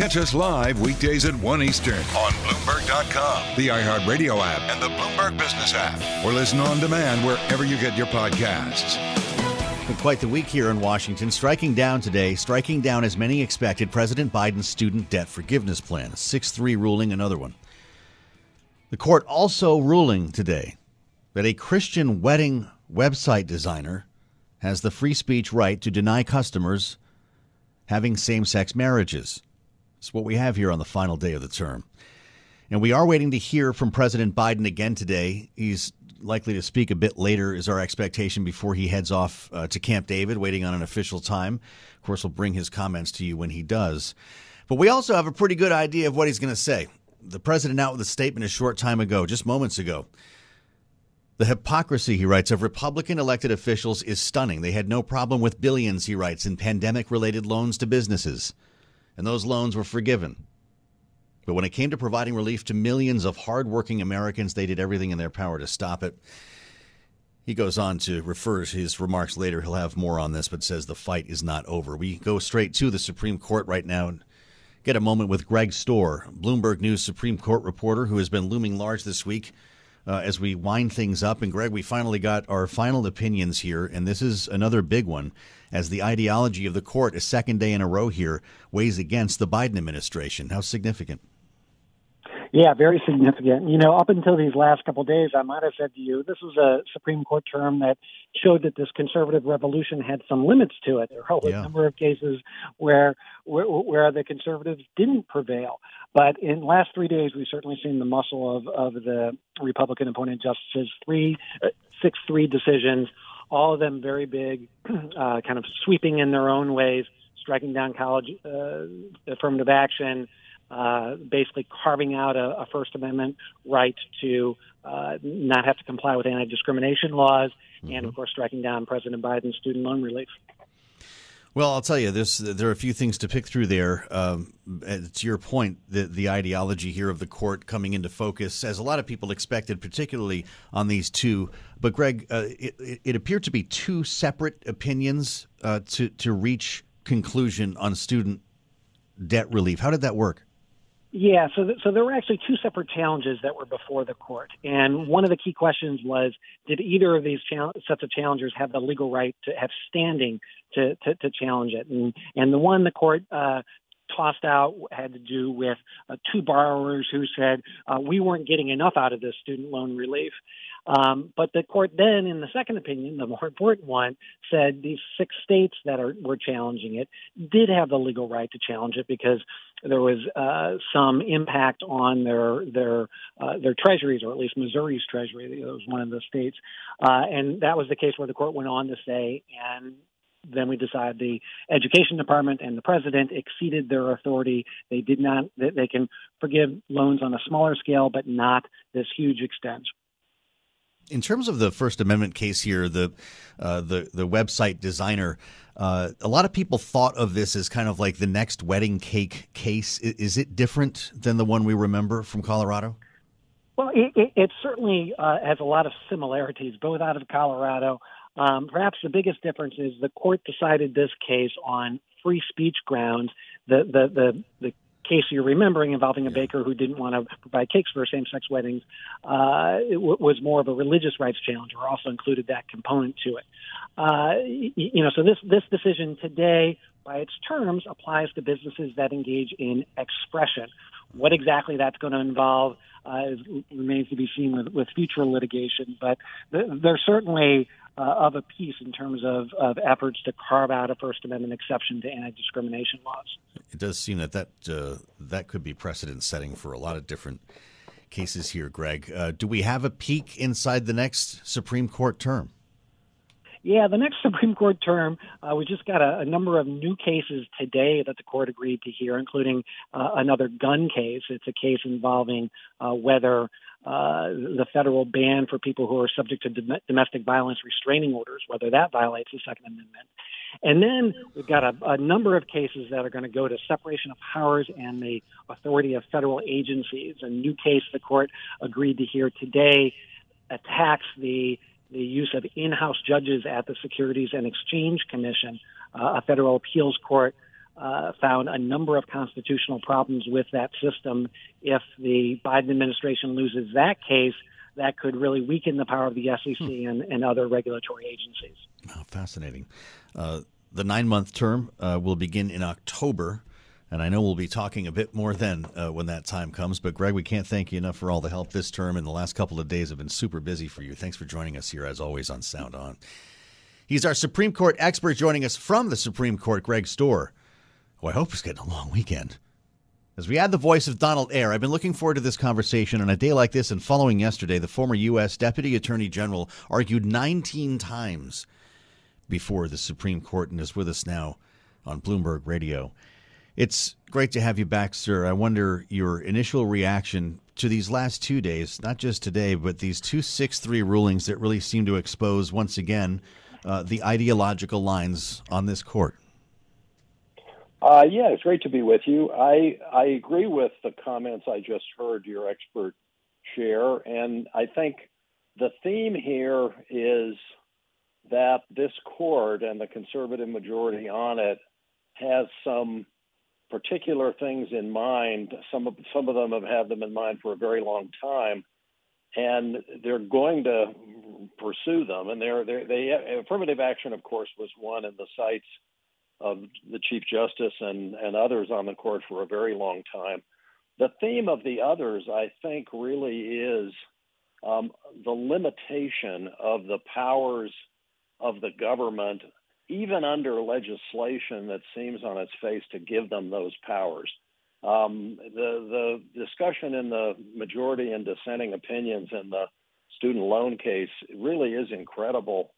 Catch us live weekdays at 1 Eastern on Bloomberg.com, the iHeartRadio app, and the Bloomberg Business app. Or listen on demand wherever you get your podcasts. Quite the week here in Washington. Striking down today, striking down as many expected President Biden's student debt forgiveness plan. A 6 3 ruling, another one. The court also ruling today that a Christian wedding website designer has the free speech right to deny customers having same sex marriages. It's what we have here on the final day of the term. And we are waiting to hear from President Biden again today. He's likely to speak a bit later, is our expectation, before he heads off uh, to Camp David, waiting on an official time. Of course, we'll bring his comments to you when he does. But we also have a pretty good idea of what he's going to say. The president out with a statement a short time ago, just moments ago. The hypocrisy, he writes, of Republican elected officials is stunning. They had no problem with billions, he writes, in pandemic related loans to businesses. And those loans were forgiven. But when it came to providing relief to millions of hardworking Americans, they did everything in their power to stop it. He goes on to refer to his remarks later. He'll have more on this, but says the fight is not over. We go straight to the Supreme Court right now and get a moment with Greg Stohr, Bloomberg News Supreme Court reporter, who has been looming large this week uh, as we wind things up. And Greg, we finally got our final opinions here, and this is another big one as the ideology of the court, a second day in a row here, weighs against the Biden administration. How significant? Yeah, very significant. You know, up until these last couple of days, I might have said to you, this was a Supreme Court term that showed that this conservative revolution had some limits to it. There were yeah. a number of cases where, where where the conservatives didn't prevail. But in the last three days, we've certainly seen the muscle of, of the Republican appointed justices. Three, uh, six, three decisions, all of them very big, uh, kind of sweeping in their own ways, striking down college uh, affirmative action uh, basically carving out a, a, First Amendment right to uh, not have to comply with anti discrimination laws, mm-hmm. and of course, striking down President Biden's student loan relief. Well, I'll tell you, this, there are a few things to pick through there. Um, to your point, the, the ideology here of the court coming into focus, as a lot of people expected, particularly on these two. But, Greg, uh, it, it, appeared to be two separate opinions uh, to, to reach conclusion on student debt relief. How did that work? Yeah, so th- so there were actually two separate challenges that were before the court, and one of the key questions was: Did either of these chal- sets of challengers have the legal right to have standing to to, to challenge it? And and the one the court uh, tossed out had to do with uh, two borrowers who said uh, we weren't getting enough out of this student loan relief. Um, but the court then, in the second opinion, the more important one, said these six states that are were challenging it did have the legal right to challenge it because there was uh, some impact on their their uh, their treasuries, or at least Missouri's treasury. It was one of the states, uh, and that was the case where the court went on to say, and then we decided the education department and the president exceeded their authority. They did not. They can forgive loans on a smaller scale, but not this huge extent. In terms of the First Amendment case here, the uh, the the website designer, uh, a lot of people thought of this as kind of like the next wedding cake case. Is it different than the one we remember from Colorado? Well, it, it, it certainly uh, has a lot of similarities, both out of Colorado. Um, perhaps the biggest difference is the court decided this case on free speech grounds. The the the, the case you're remembering involving a baker who didn't want to provide cakes for same-sex weddings uh, it w- was more of a religious rights challenge, or also included that component to it. Uh, you know, so this this decision today, by its terms, applies to businesses that engage in expression, What exactly that's going to involve uh, remains to be seen with, with future litigation. But th- there's certainly uh, of a piece in terms of, of efforts to carve out a First Amendment exception to anti-discrimination laws. It does seem that that uh, that could be precedent setting for a lot of different cases here, Greg. Uh, do we have a peak inside the next Supreme Court term? Yeah, the next Supreme Court term, uh, we just got a, a, number of new cases today that the court agreed to hear, including uh, another gun case. It's a case involving uh, whether uh, the federal ban for people who are subject to dom- domestic violence restraining orders, whether that violates the Second Amendment. And then we've got a, a number of cases that are going to go to separation of powers and the authority of federal agencies. A new case the court agreed to hear today attacks the the use of in-house judges at the Securities and Exchange Commission, uh, a federal appeals court. Uh, found a number of constitutional problems with that system. If the Biden administration loses that case, that could really weaken the power of the SEC hmm. and, and, other regulatory agencies. Oh, fascinating. Uh, the nine month term uh, will begin in October. And I know we'll be talking a bit more then uh, when that time comes. But, Greg, we can't thank you enough for all the help this term. And the last couple of days have been super busy for you. Thanks for joining us here, as always, on Sound On. He's our Supreme Court expert joining us from the Supreme Court, Greg Stohr, who I hope is getting a long weekend. As we add the voice of Donald Ayer, I've been looking forward to this conversation on a day like this and following yesterday, the former U.S. Deputy Attorney General argued 19 times before the Supreme Court and is with us now on Bloomberg Radio. It's great to have you back, sir. I wonder your initial reaction to these last two days, not just today, but these two 6 3 rulings that really seem to expose once again uh, the ideological lines on this court. Uh, yeah, it's great to be with you. I I agree with the comments I just heard your expert share, and I think the theme here is that this court and the conservative majority on it has some particular things in mind. Some of some of them have had them in mind for a very long time, and they're going to pursue them. And they're, they're they affirmative action, of course, was one in the sights of the Chief Justice and and others on the court for a very long time. The theme of the others, I think, really is um, the limitation of the powers of the government even under legislation that seems on its face to give them those powers. Um, the the discussion in the majority and dissenting opinions in the student loan case really is incredible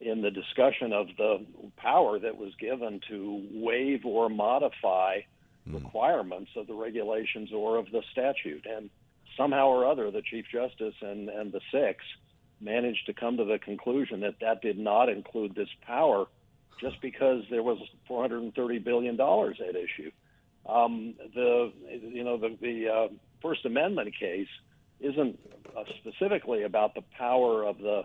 in the discussion of the power that was given to waive or modify mm. requirements of the regulations or of the statute. And somehow or other, the Chief Justice and, and the six managed to come to the conclusion that that did not include this power just because there was 430 billion dollars at issue. Um, the you know the, the uh, First Amendment case isn't uh, specifically about the power of the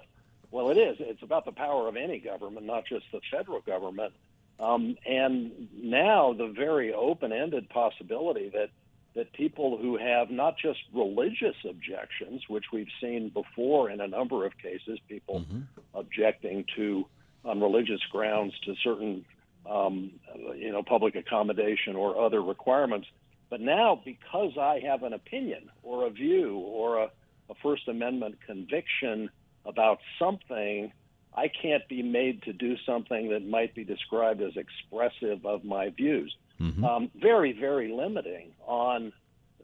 well, it is. It's about the power of any government, not just the federal government. Um, and now the very open-ended possibility that that people who have not just religious objections, which we've seen before in a number of cases, people mm-hmm. objecting to on religious grounds to certain, um, you know, public accommodation or other requirements. But now, because I have an opinion or a view or a, a First Amendment conviction about something, I can't be made to do something that might be described as expressive of my views. Mm-hmm. Um, very, very limiting on,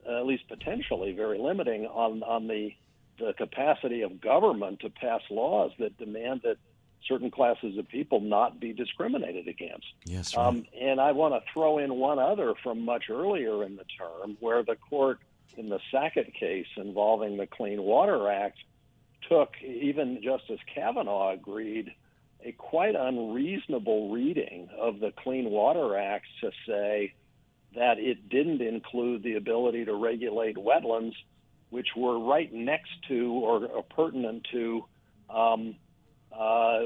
uh, at least potentially very limiting on on the the capacity of government to pass laws that demand that certain classes of people not be discriminated against. Yes, right. um, and I want to throw in one other from much earlier in the term, where the court in the Sackett case involving the Clean Water Act took, even Justice Kavanaugh agreed, a quite unreasonable reading of the Clean Water Act to say that it didn't include the ability to regulate wetlands, which were right next to or, or pertinent to um, uh,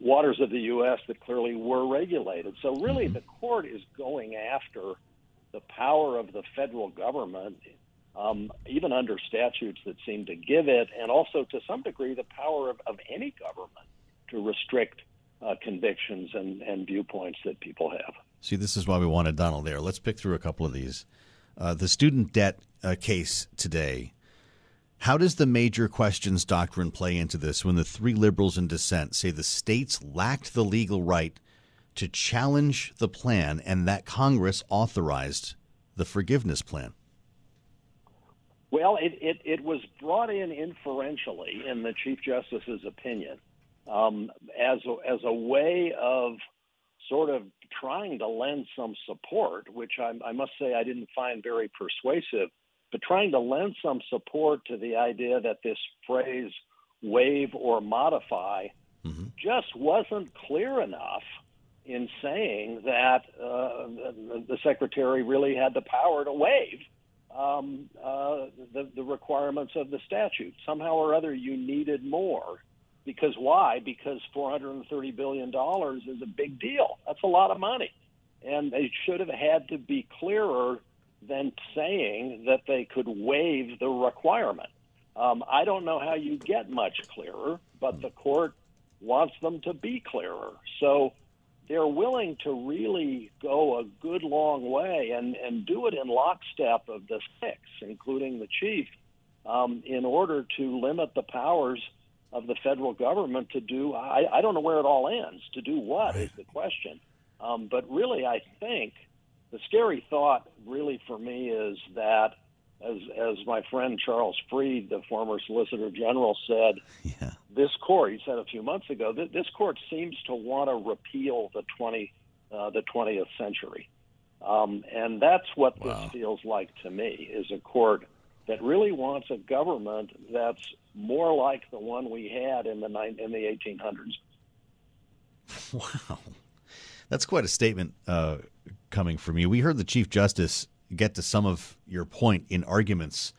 waters of the U.S. that clearly were regulated. So, really, mm-hmm. the court is going after the power of the federal government, um, even under statutes that seem to give it, and also to some degree the power of, of any government to restrict uh, convictions and, and viewpoints that people have. See, this is why we wanted Donald there. Let's pick through a couple of these. Uh, the student debt uh, case today. How does the major questions doctrine play into this when the three liberals in dissent say the states lacked the legal right to challenge the plan and that Congress authorized the forgiveness plan? Well, it, it, it was brought in inferentially in the Chief Justice's opinion um, as, a, as a way of sort of trying to lend some support, which I, I must say I didn't find very persuasive, but trying to lend some support to the idea that this phrase waive or modify mm-hmm. just wasn't clear enough in saying that uh, the secretary really had the power to waive um, uh, the, the requirements of the statute. Somehow or other, you needed more. Because why? Because $430 billion is a big deal. That's a lot of money. And they should have had to be clearer than saying that they could waive the requirement. Um, I don't know how you get much clearer, but the court wants them to be clearer. So they're willing to really go a good long way and, and do it in lockstep of the six, including the chief, um, in order to limit the powers of the federal government to do. I, I don't know where it all ends. To do what is the question. Um, but really, I think the scary thought, really, for me, is that, as as my friend Charles Fried, the former Solicitor General, said, yeah. this court. He said a few months ago that this court seems to want to repeal the twenty uh, the twentieth century, um, and that's what wow. this feels like to me. Is a court that really wants a government that's more like the one we had in the in the eighteen hundreds. Wow, that's quite a statement. Uh, coming from you. We heard the Chief Justice get to some of your point in arguments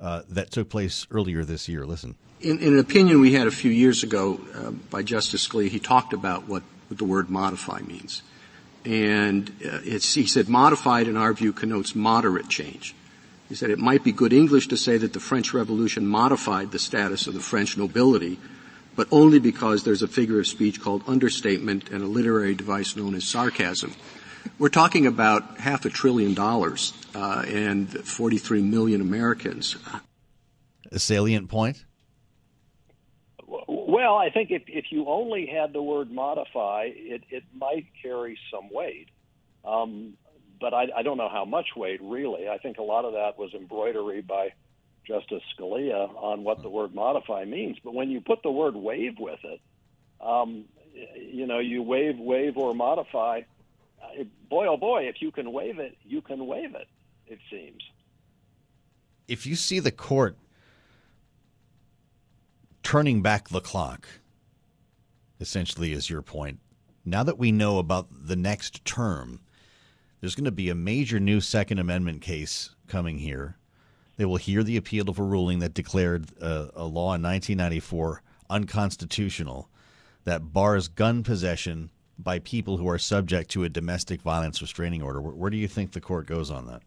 uh, that took place earlier this year. Listen. In, in, an opinion we had a few years ago uh, by Justice Scalia, he talked about what, what the word modify means. And uh, he said modified, in our view, connotes moderate change. He said it might be good English to say that the French Revolution modified the status of the French nobility, but only because there's a figure of speech called understatement and a literary device known as sarcasm. We're talking about half a trillion dollars uh, and 43 million Americans. A salient point? Well, I think if, if you only had the word modify, it, it might carry some weight. Um, but I, I don't know how much weight, really. I think a lot of that was embroidery by Justice Scalia on what the word modify means. But when you put the word waive with it, um, you know, you waive, waive, or modify boy, oh boy, if you can waive it, you can waive it, it seems. If you see the court turning back the clock, essentially, is your point. Now that we know about the next term, there's going to be a major new Second Amendment case coming here. They will hear the appeal of a ruling that declared uh, a law in 1994 unconstitutional that bars gun possession by people who are subject to a domestic violence restraining order. Where, where, do you think the court goes on that?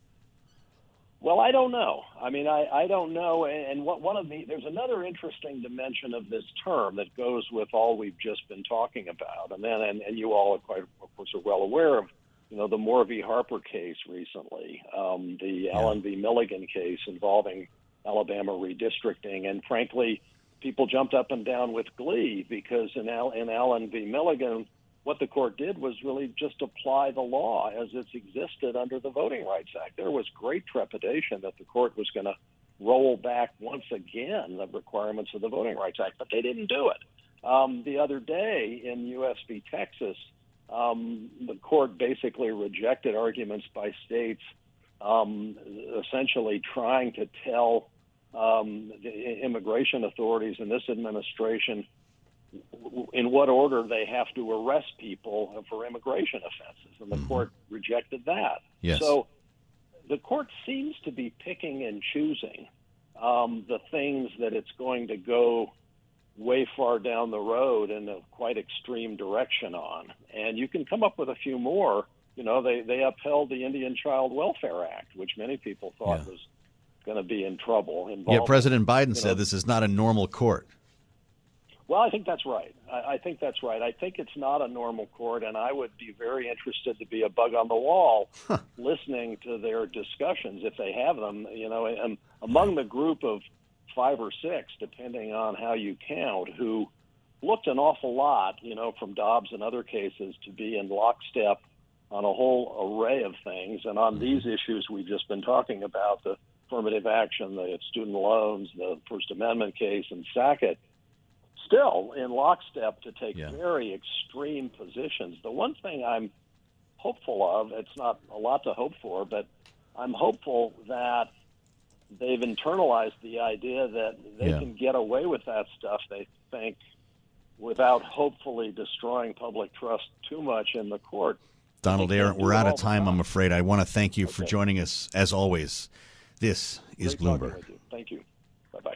Well, I don't know. I mean, I, I don't know. And what, one of the there's another interesting dimension of this term that goes with all we've just been talking about, and then and, and you all, are quite of course, are well aware of. You know the Moore v. Harper case recently, um, the yeah. Allen v. Milligan case involving Alabama redistricting, and frankly, people jumped up and down with glee because in, Al- in Allen v. Milligan, what the court did was really just apply the law as it's existed under the Voting Rights Act. There was great trepidation that the court was going to roll back once again the requirements of the Voting Rights Act, but they didn't do it. Um, the other day in U.S. v. Texas, um, the court basically rejected arguments by states um, essentially trying to tell um, the immigration authorities in this administration in what order they have to arrest people for immigration offenses, and the mm-hmm. court rejected that. Yes. So the court seems to be picking and choosing um, the things that it's going to go way far down the road in a quite extreme direction on. And you can come up with a few more. You know, they, they upheld the Indian Child Welfare Act, which many people thought yeah. was going to be in trouble. Yeah, President Biden said know, this is not a normal court. Well, I think that's right. I, I think that's right. I think it's not a normal court, and I would be very interested to be a bug on the wall, huh. listening to their discussions if they have them. You know, and among the group of five or six, depending on how you count, who looked an awful lot, you know, from Dobbs and other cases to be in lockstep on a whole array of things. And on hmm. these issues we've just been talking about, the affirmative action, the student loans, the First Amendment case, and Sackett, still in lockstep to take yeah. very extreme positions. The one thing I'm hopeful of, it's not a lot to hope for, but I'm hopeful that they've internalized the idea that they yeah. can get away with that stuff they think without hopefully destroying public trust too much in the court. Donald Ayer, we're out of time, I'm afraid. I want to thank you okay. for joining us as always. This is Great Bloomberg. Thank you. Bye bye.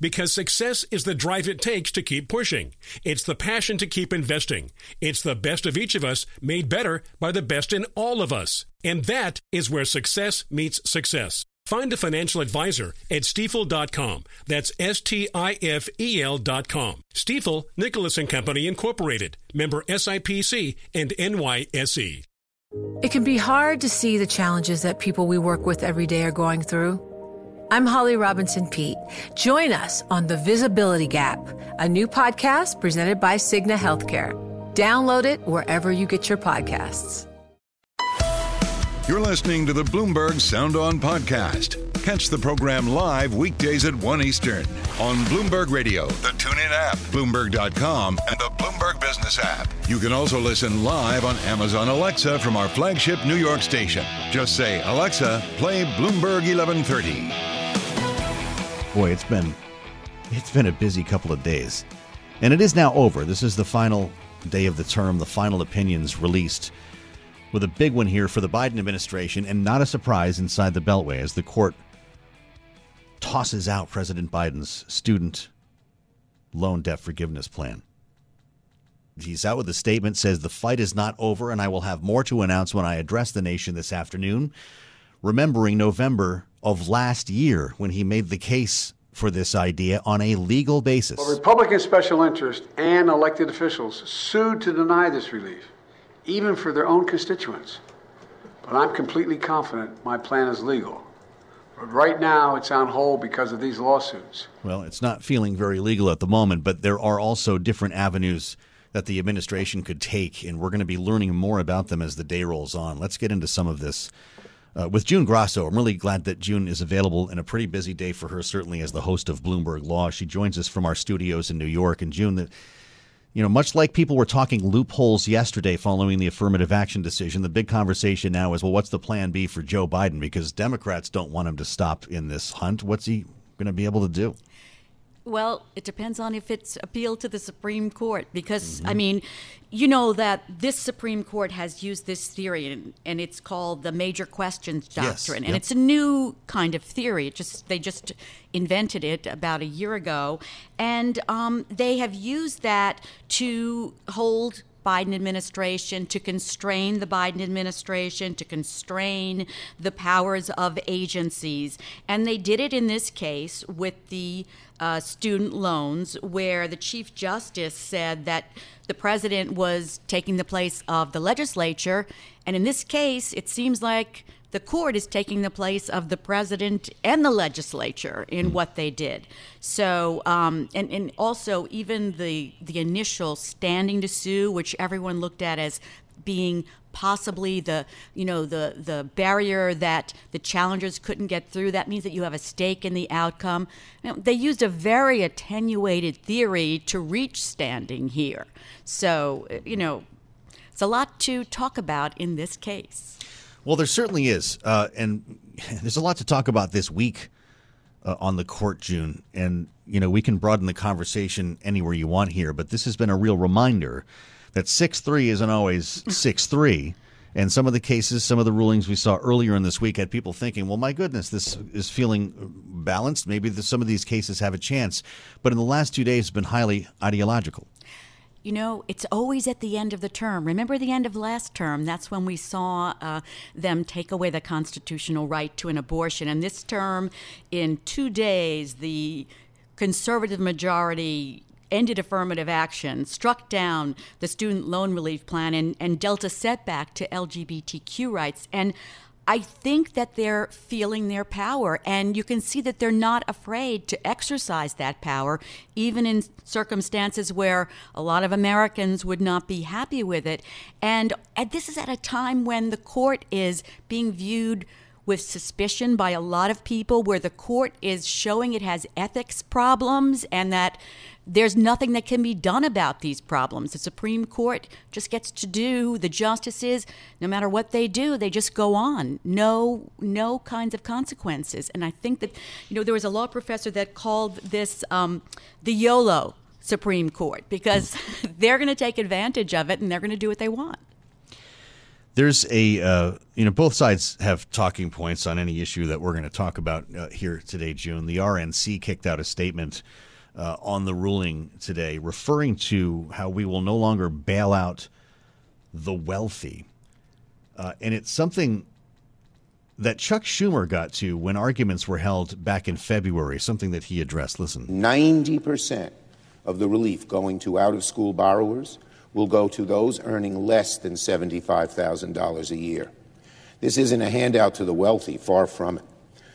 Because success is the drive it takes to keep pushing. It's the passion to keep investing. It's the best of each of us made better by the best in all of us. And that is where success meets success. Find a financial advisor at stifel.com. That's S T I F E L.com. Stifel, Nicholas and Company Incorporated, member SIPC and NYSE. It can be hard to see the challenges that people we work with every day are going through. I'm Holly Robinson Peete. Join us on The Visibility Gap, a new podcast presented by Cigna Healthcare. Download it wherever you get your podcasts. You're listening to the Bloomberg Sound On podcast. Catch the program live weekdays at 1 Eastern on Bloomberg Radio, the TuneIn app, Bloomberg.com, and the Bloomberg Business app. You can also listen live on Amazon Alexa from our flagship New York station. Just say, Alexa, play Bloomberg 1130. Boy, it's been it's been a busy couple of days. And it is now over. This is the final day of the term, the final opinions released with a big one here for the Biden administration and not a surprise inside the Beltway as the court tosses out President Biden's student loan debt forgiveness plan. He's out with a statement says the fight is not over and I will have more to announce when I address the nation this afternoon, remembering November of last year when he made the case for this idea on a legal basis. Well, Republican special interest and elected officials sued to deny this relief, even for their own constituents. But I'm completely confident my plan is legal. But right now, it's on hold because of these lawsuits. Well, it's not feeling very legal at the moment, but there are also different avenues that the administration could take, and we're going to be learning more about them as the day rolls on. Let's get into some of this. Uh, with June Grasso, I'm really glad that June is available in a pretty busy day for her, certainly as the host of Bloomberg Law. She joins us from our studios in New York. And June, the, you know, much like people were talking loopholes yesterday following the affirmative action decision, the big conversation now is, well, what's the plan B for Joe Biden? Because Democrats don't want him to stop in this hunt. What's he going to be able to do? Well, it depends on if it's appealed to the Supreme Court because, mm-hmm. I mean, you know that this Supreme Court has used this theory and, and it's called the major questions doctrine. Yes. And it's a new kind of theory. It just They just invented it about a year ago. And um, they have used that to hold Biden administration, to constrain the Biden administration, to constrain the powers of agencies. And they did it in this case with the uh, student loans, where the Chief Justice said that the president was taking the place of the legislature. And in this case, it seems like the court is taking the place of the president and the legislature in mm. what they did. So, um, and, and also even the the initial standing to sue, which everyone looked at as being possibly the you know the the barrier that the challengers couldn't get through that means that you have a stake in the outcome you know, they used a very attenuated theory to reach standing here so you know it's a lot to talk about in this case Well, there certainly is, uh, and there's a lot to talk about this week uh, on the court, June. And you know, we can broaden the conversation anywhere you want here, but this has been a real reminder that six three isn't always six three. And some of the cases, some of the rulings we saw earlier in this week had people thinking, well, my goodness, this is feeling balanced. Maybe the, some of these cases have a chance. But in the last two days, it's been highly ideological. You know, it's always at the end of the term. Remember the end of last term? That's when we saw uh, them take away the constitutional right to an abortion. And this term, in two days, the conservative majority ended affirmative action, struck down the student loan relief plan, and, and dealt a setback to LGBTQ rights. And I think that they're feeling their power, and you can see that they're not afraid to exercise that power, even in circumstances where a lot of Americans would not be happy with it. And, and this is at a time when the court is being viewed with suspicion by a lot of people, where the court is showing it has ethics problems and that there's nothing that can be done about these problems. The Supreme Court just gets to do the justices, no matter what they do, they just go on. No, no kinds of consequences. And I think that, you know, there was a law professor that called this um, the YOLO Supreme Court because they're going to take advantage of it and they're going to do what they want. There's a, uh, you know, both sides have talking points on any issue that we're going to talk about uh, here today, June. The RNC kicked out a statement uh, on the ruling today, referring to how we will no longer bail out the wealthy. Uh, and it's something that Chuck Schumer got to when arguments were held back in February, something that he addressed. Listen 90% of the relief going to out of school borrowers will go to those earning less than $75,000 a year. This isn't a handout to the wealthy, far from it.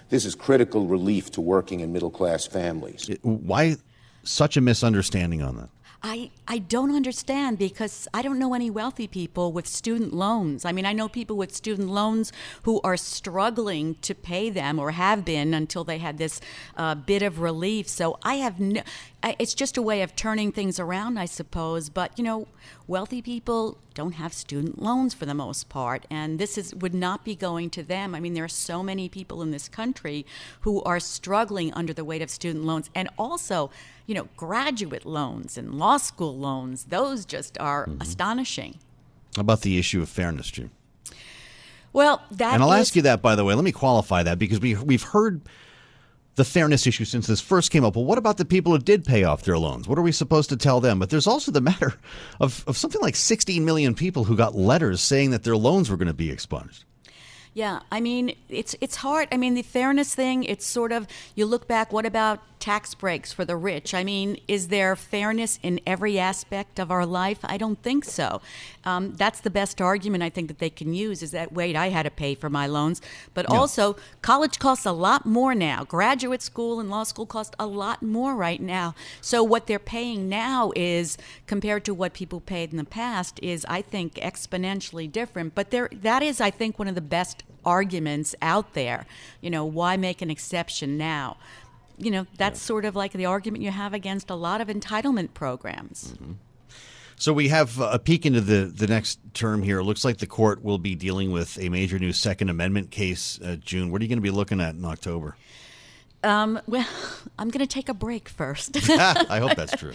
This is critical relief to working and middle class families. Why such a misunderstanding on that? I, I don't understand because I don't know any wealthy people with student loans. I mean, I know people with student loans who are struggling to pay them or have been until they had this uh, bit of relief. So I have no, it's just a way of turning things around, I suppose. But, you know, wealthy people don't have student loans for the most part, and this is would not be going to them. I mean, there are so many people in this country who are struggling under the weight of student loans, and also, you know, graduate loans and law school loans. Those just are mm-hmm. astonishing. How about the issue of fairness, Jim? Well, that and I'll is- ask you that by the way. Let me qualify that because we we've heard the fairness issue since this first came up. Well, what about the people who did pay off their loans? What are we supposed to tell them? But there's also the matter of, of something like 16 million people who got letters saying that their loans were going to be expunged. Yeah, I mean, it's it's hard. I mean, the fairness thing, it's sort of you look back, what about tax breaks for the rich. I mean, is there fairness in every aspect of our life? I don't think so. Um, that's the best argument I think that they can use is that, wait, I had to pay for my loans. But yeah. also, college costs a lot more now. Graduate school and law school cost a lot more right now. So what they're paying now is, compared to what people paid in the past, is, I think, exponentially different. But there, that is, I think, one of the best arguments out there. You know, why make an exception now? You know, that's yeah. sort of like the argument you have against a lot of entitlement programs. Mm-hmm. So we have a peek into the, the next term here. It looks like the court will be dealing with a major new Second Amendment case, uh, June. What are you going to be looking at in October? Um, well, I'm going to take a break first. I hope that's true.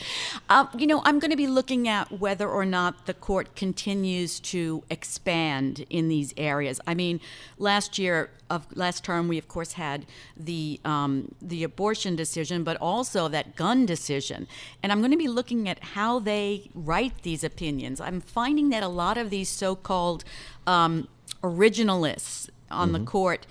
Um, you know, I'm going to be looking at whether or not the court continues to expand in these areas. I mean, last year of last term, we of course had the um, the abortion decision, but also that gun decision. And I'm going to be looking at how they write these opinions. I'm finding that a lot of these so-called um, originalists on mm-hmm. the court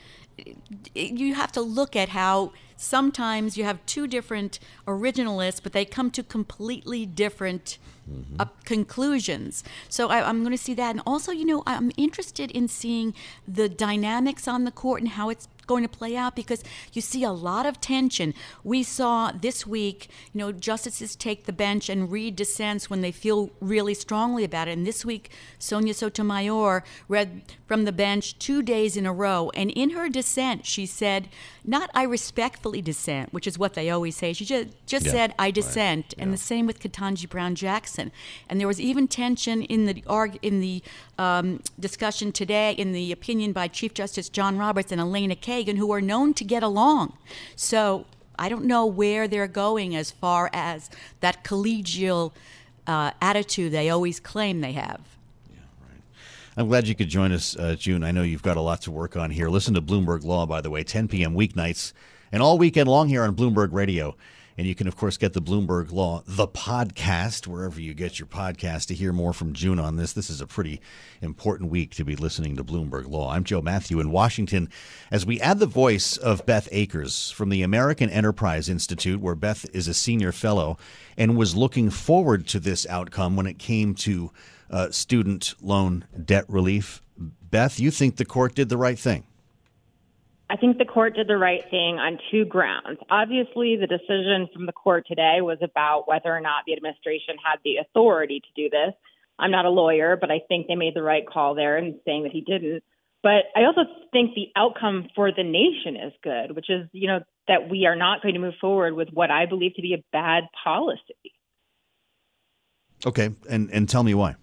you have to look at how sometimes you have two different originalists, but they come to completely different mm-hmm. uh, conclusions. So I, am going to see that. And also, you know, I'm interested in seeing the dynamics on the court and how it's going to play out because you see a lot of tension. We saw this week, you know, justices take the bench and read dissents when they feel really strongly about it. And this week, Sonia Sotomayor read from the bench two days in a row. And in her dissent, she said, not I respectfully dissent, which is what they always say. She just, just Yeah, said, I right, dissent. And the same with Ketanji Brown Jackson. And there was even tension in the, arg- in the um, discussion today, in the opinion by Chief Justice John Roberts and Elena Kagan, who are known to get along. So I don't know where they're going as far as that collegial uh, attitude they always claim they have. I'm glad you could join us, uh, June. I know you've got a lot to work on here. Listen to Bloomberg Law, by the way, 10 p.m. weeknights and all weekend long here on Bloomberg Radio. And you can, of course, get the Bloomberg Law, the podcast, wherever you get your podcast to hear more from June on this. This is a pretty important week to be listening to Bloomberg Law. I'm Joe Mathieu in Washington as we add the voice of Beth Akers from the American Enterprise Institute, where Beth is a senior fellow and was looking forward to this outcome when it came to uh, student loan debt relief. Beth, you think the court did the right thing? I think the court did the right thing on two grounds. Obviously, the decision from the court today was about whether or not the administration had the authority to do this. I'm not a lawyer, but I think they made the right call there in saying that he didn't. But I also think the outcome for the nation is good, which is, you know, that we are not going to move forward with what I believe to be a bad policy. Okay, and and tell me why.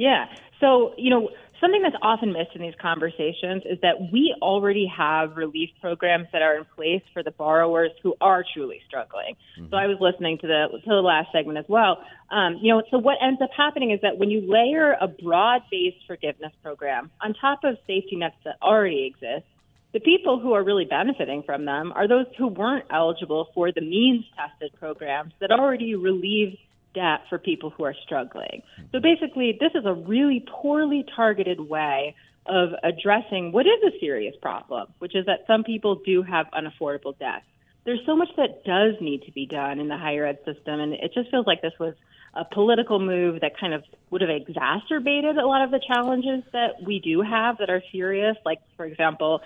Yeah. So, you know, something that's often missed in these conversations is that we already have relief programs that are in place for the borrowers who are truly struggling. So I was listening to the to the last segment as well. Um, you know, so what ends up happening is that when you layer a broad-based forgiveness program on top of safety nets that already exist, the people who are really benefiting from them are those who weren't eligible for the means-tested programs that already relieve debt for people who are struggling. So mm-hmm. basically, this is a really poorly targeted way of addressing what is a serious problem, which is that some people do have unaffordable debt. There's so much that does need to be done in the higher ed system, and it just feels like this was a political move that kind of would have exacerbated a lot of the challenges that we do have that are serious, like, for example,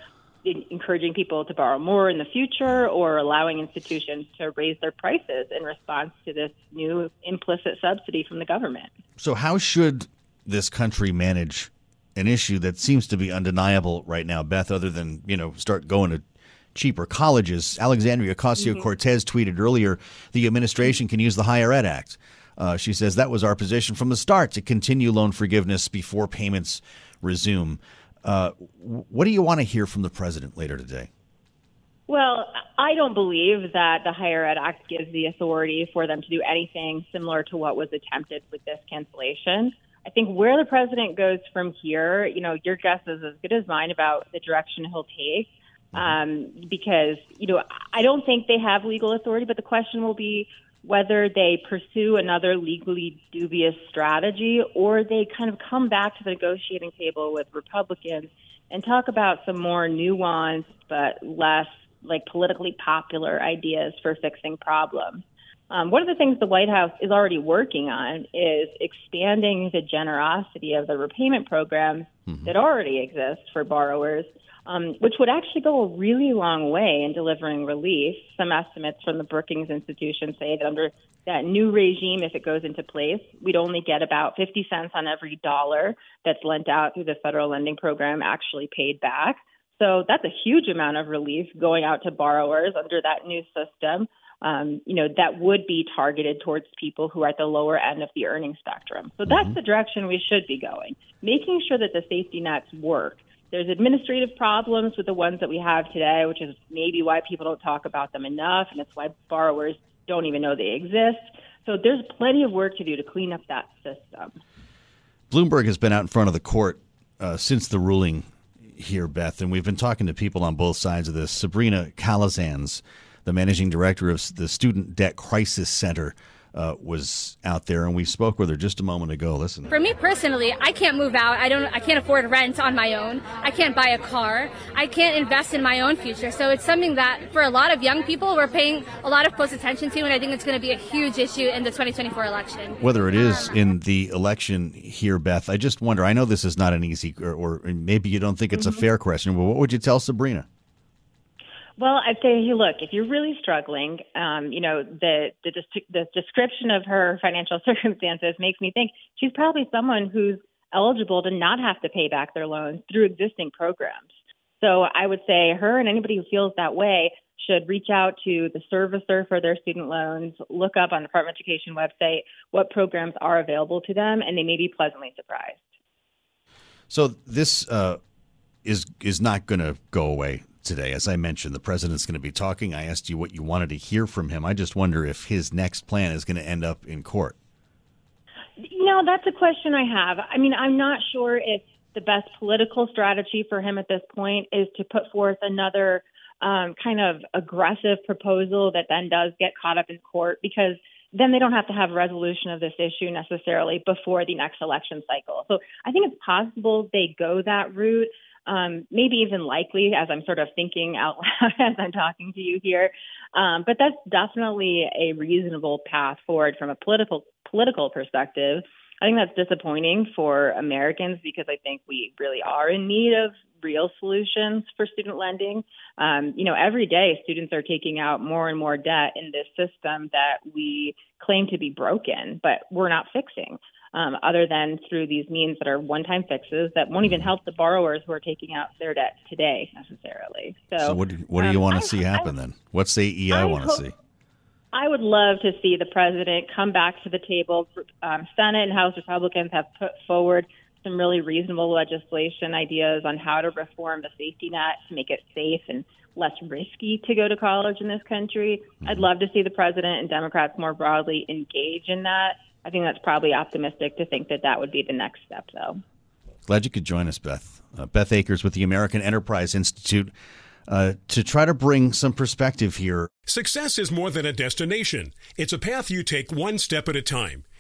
encouraging people to borrow more in the future or allowing institutions to raise their prices in response to this new implicit subsidy from the government. So, how should this country manage an issue that seems to be undeniable right now, Beth? Other than you know, start going to cheaper colleges. Alexandria Ocasio Cortez tweeted earlier the administration can use the Higher Ed Act. Uh, she says that was our position from the start to continue loan forgiveness before payments resume. Uh, what do you want to hear from the president later today? Well, I don't believe that the Higher Ed Act gives the authority for them to do anything similar to what was attempted with this cancellation. I think where the president goes from here, you know, your guess is as good as mine about the direction he'll take. Um, because, you know, I don't think they have legal authority, but the question will be whether they pursue another legally dubious strategy or they kind of come back to the negotiating table with Republicans and talk about some more nuanced but less like politically popular ideas for fixing problems. Um, one of the things the White House is already working on is expanding the generosity of the repayment programs that already exist for borrowers, um, which would actually go a really long way in delivering relief. Some estimates from the Brookings Institution say that under that new regime, if it goes into place, we'd only get about 50 cents on every dollar that's lent out through the federal lending program actually paid back. So that's a huge amount of relief going out to borrowers under that new system. Um, you know, that would be targeted towards people who are at the lower end of the earning spectrum. So that's the direction we should be going, making sure that the safety nets work. There's administrative problems with the ones that we have today, which is maybe why people don't talk about them enough, and it's why borrowers don't even know they exist. So there's plenty of work to do to clean up that system. Bloomberg has been out in front of the court uh, since the ruling here, Beth, and we've been talking to people on both sides of this. Sabrina Calazans, the managing director of the Student Debt Crisis Center, uh, was out there, and we spoke with her just a moment ago. Listen. For me personally, I can't move out. I don't. I can't afford rent on my own. I can't buy a car. I can't invest in my own future. So it's something that, for a lot of young people, we're paying a lot of close attention to, and I think it's going to be a huge issue in the 2024 election. Whether it is in the election here, Beth, I just wonder. I know this is not an easy, or, or maybe you don't think it's a fair question, but what would you tell Sabrina? Well, I'd say, hey, look, if you're really struggling, um, you know, the, the the description of her financial circumstances makes me think she's probably someone who's eligible to not have to pay back their loans through existing programs. So I would say her and anybody who feels that way should reach out to the servicer for their student loans, look up on the Department of Education website what programs are available to them, and they may be pleasantly surprised. So this uh, is is not going to go away today. As I mentioned, the president's going to be talking. I asked you what you wanted to hear from him. I just wonder if his next plan is going to end up in court. You know, that's a question I have. I mean, I'm not sure if the best political strategy for him at this point is to put forth another um, kind of aggressive proposal that then does get caught up in court because then they don't have to have resolution of this issue necessarily before the next election cycle. So I think it's possible they go that route. Um, maybe even likely as I'm sort of thinking out loud as I'm talking to you here. Um, but that's definitely a reasonable path forward from a political political perspective. I think that's disappointing for Americans because I think we really are in need of real solutions for student lending. Um, you know, every day students are taking out more and more debt in this system that we claim to be broken, but we're not fixing. Um, other than through these means that are one-time fixes that won't even help the borrowers who are taking out their debt today necessarily. So, so what do, what do you um, want to see happen I, then? What's the EI want to see? I would love to see the president come back to the table. Um, Senate and House Republicans have put forward some really reasonable legislation ideas on how to reform the safety net to make it safe and less risky to go to college in this country. Mm-hmm. I'd love to see the president and Democrats more broadly engage in that. I think that's probably optimistic to think that that would be the next step, though. Glad you could join us, Beth. Uh, Beth Akers with the American Enterprise Institute. Uh, to try to bring some perspective here. Success is more than a destination. It's a path you take one step at a time.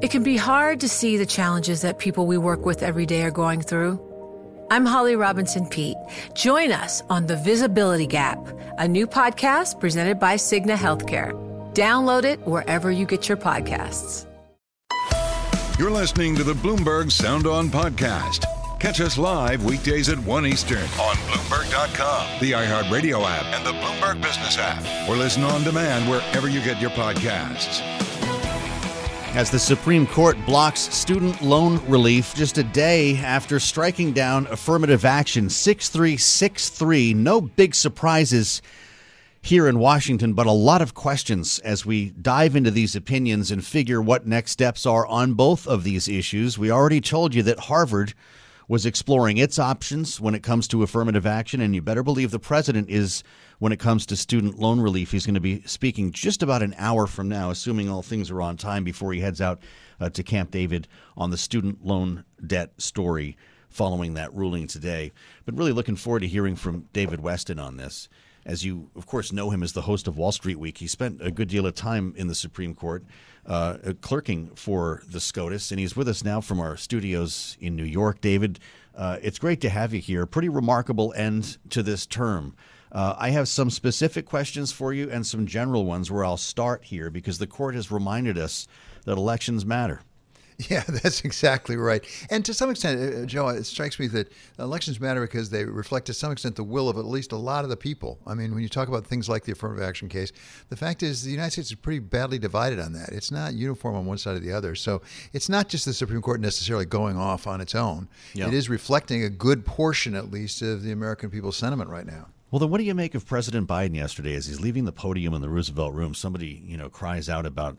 It can be hard to see the challenges that people we work with every day are going through. I'm Holly Robinson Peete. Join us on The Visibility Gap, a new podcast presented by Cigna Healthcare. Download it wherever you get your podcasts. You're listening to the Bloomberg Sound On Podcast. Catch us live weekdays at 1 Eastern on Bloomberg.com, the iHeartRadio app, and the Bloomberg Business app, or listen on demand wherever you get your podcasts as the Supreme Court blocks student loan relief just a day after striking down affirmative action 6363. No big surprises here in Washington, but a lot of questions as we dive into these opinions and figure what next steps are on both of these issues. We already told you that Harvard was exploring its options when it comes to affirmative action, and you better believe the president is when it comes to student loan relief. He's going to be speaking just about an hour from now, assuming all things are on time before he heads out uh, to Camp David on the student loan debt story following that ruling today. But really looking forward to hearing from David Westin on this. As you, of course, know him as the host of Wall Street Week, he spent a good deal of time in the Supreme Court uh, clerking for the SCOTUS, and he's with us now from our studios in New York. David, uh, it's great to have you here. Pretty remarkable end to this term. Uh, I have some specific questions for you and some general ones where I'll start here because the court has reminded us that elections matter. Yeah, that's exactly right. And to some extent, uh, uh, Joe, it strikes me that elections matter because they reflect to some extent the will of at least a lot of the people. I mean, when you talk about things like the affirmative action case, the fact is the United States is pretty badly divided on that. It's not uniform on one side or the other. So it's not just the Supreme Court necessarily going off on its own. Yeah. It is reflecting a good portion, at least, of the American people's sentiment right now. Well, then, what do you make of President Biden yesterday as he's leaving the podium in the Roosevelt Room? Somebody, you know, cries out about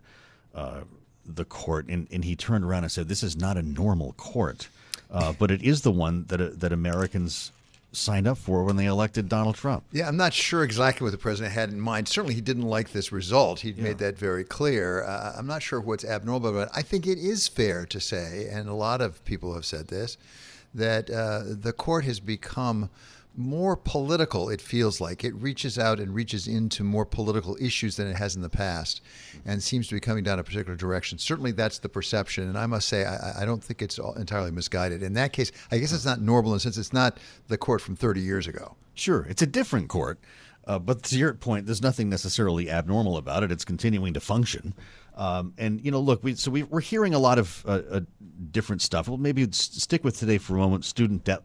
uh, the court, and, and he turned around and said, "This is not a normal court, uh, but it is the one that uh, that Americans signed up for when they elected Donald Trump. Yeah, I'm not sure exactly what the president had in mind. Certainly, he didn't like this result. He'd yeah. made that very clear. Uh, I'm not sure what's abnormal about it. I think it is fair to say, and a lot of people have said this, that uh, the court has become more political, it feels like. It reaches out and reaches into more political issues than it has in the past and seems to be coming down a particular direction. Certainly, that's the perception. And I must say, I, I don't think it's entirely misguided. In that case, I guess it's not normal in the sense it's not the court from 30 years ago. Sure, it's a different court. Uh, but to your point, there's nothing necessarily abnormal about it. It's continuing to function. Um, and you know, look, we so we, are hearing a lot of uh, uh, different stuff. Well, maybe stick with today for a moment. Student debt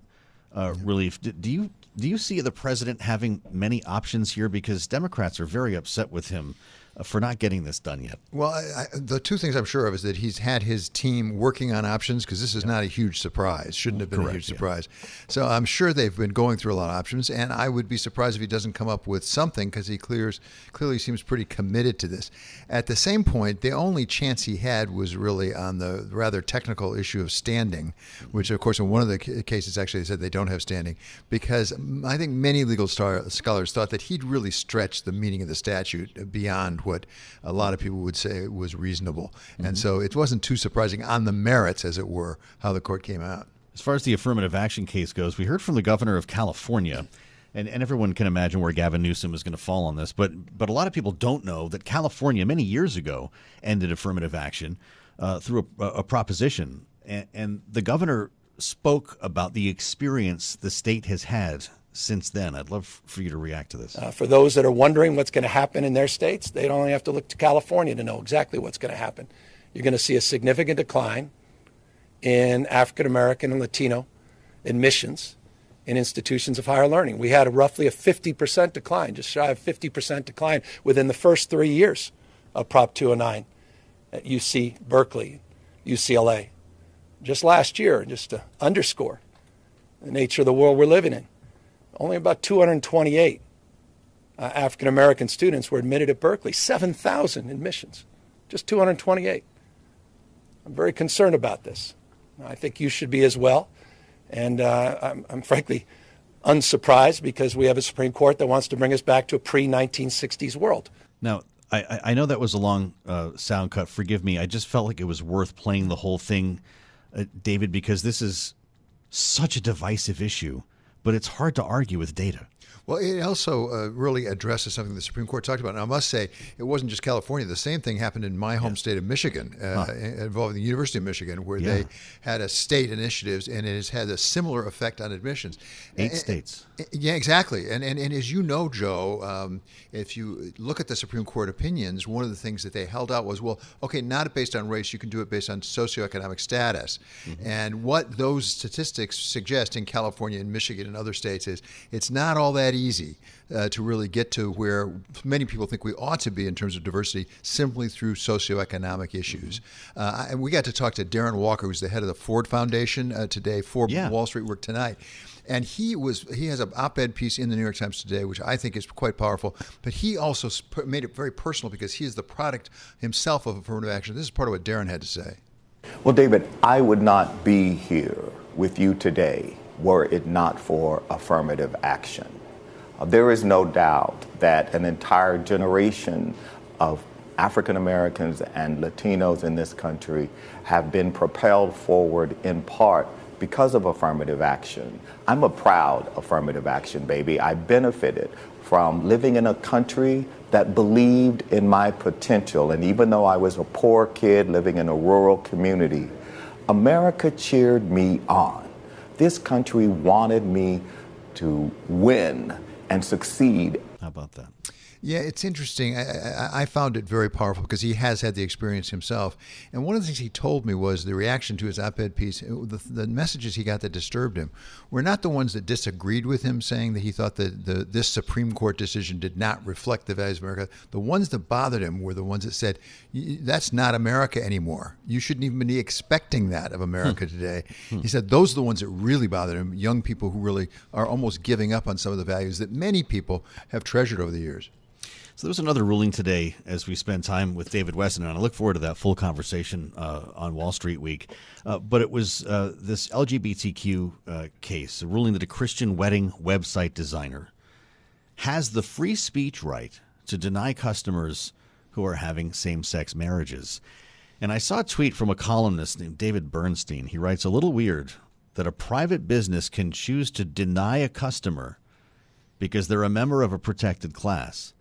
uh, relief. Do, do you do you see the president having many options here? Because Democrats are very upset with him for not getting this done yet. Well, I, I, the two things I'm sure of is that he's had his team working on options because this is yeah. not a huge surprise. Shouldn't have been Correct, a huge surprise. Yeah. So I'm sure they've been going through a lot of options, and I would be surprised if he doesn't come up with something because he clears clearly seems pretty committed to this. At the same point, the only chance he had was really on the rather technical issue of standing, mm-hmm. which of course in one of the cases actually they said they don't have standing because I think many legal star- scholars thought that he'd really stretched the meaning of the statute beyond what a lot of people would say was reasonable. Mm-hmm. And so it wasn't too surprising on the merits, as it were, how the court came out. As far as the affirmative action case goes, we heard from the governor of California. And, and everyone can imagine where Gavin Newsom is going to fall on this, but but a lot of people don't know that California many years ago ended affirmative action uh, through a, a proposition, and, and the governor spoke about the experience the state has had since then. I'd love for you to react to this. Uh, for those that are wondering what's going to happen in their states, they don't only have to look to California to know exactly what's going to happen. You're going to see a significant decline in African American and Latino admissions in institutions of higher learning. We had a roughly a 50% decline, just shy of 50% decline within the first three years of Prop 209 at UC Berkeley, UCLA. Just last year, just to underscore the nature of the world we're living in only about 228 uh, African American students were admitted at Berkeley, 7,000 admissions, just 228. I'm very concerned about this. I think you should be as well. And uh, I'm, I'm, frankly unsurprised because we have a Supreme Court that wants to bring us back to a pre 1960s world. Now, I, I, know that was a long uh, sound cut. Forgive me. I just felt like it was worth playing the whole thing, uh, David, because this is such a divisive issue but it's hard to argue with data. Well, it also uh, really addresses something the Supreme Court talked about. And I must say, it wasn't just California. The same thing happened in my home yeah. state of Michigan, uh, huh. involving the University of Michigan, where yeah. they had a state initiatives, and it has had a similar effect on admissions. Eight and, states. Yeah, exactly. And, and and as you know, Joe, um, if you look at the Supreme Court opinions, one of the things that they held out was, well, okay, not based on race, you can do it based on socioeconomic status. Mm-hmm. And what those statistics suggest in California and Michigan and other states is it's not all that easy uh, to really get to where many people think we ought to be in terms of diversity simply through socioeconomic issues. Mm-hmm. Uh, and we got to talk to Darren Walker, who's the head of the Ford Foundation uh, today for yeah. Wall Street Work Tonight. And he was he has an op-ed piece in the New York Times today, which I think is quite powerful. But he also made it very personal because he is the product himself of affirmative action. This is part of what Darren had to say. Well, David, I would not be here with you today were it not for affirmative action. Uh, there is no doubt that an entire generation of African Americans and Latinos in this country have been propelled forward in part because of affirmative action. I'm a proud affirmative action baby. I benefited from living in a country that believed in my potential. And even though I was a poor kid living in a rural community, America cheered me on. This country wanted me to win and succeed. How about that? Yeah, it's interesting. I, I, found it very powerful because he has had the experience himself. And one of the things he told me was the reaction to his op ed piece, the, the, messages he got that disturbed him were not the ones that disagreed with him, saying that he thought that the, this Supreme Court decision did not reflect the values of America. The ones that bothered him were the ones that said, that's not America anymore. You shouldn't even be expecting that of America hmm. today. Hmm. He said those are the ones that really bothered him, young people who really are almost giving up on some of the values that many people have treasured over the years. So there was another ruling today as we spend time with David Westin, and I look forward to that full conversation uh, on Wall Street Week. Uh, but it was uh, this LGBTQ uh, case, a ruling that a Christian wedding website designer has the free speech right to deny customers who are having same sex marriages. And I saw a tweet from a columnist named David Bernstein. He writes, A little weird that a private business can choose to deny a customer because they're a member of a protected class,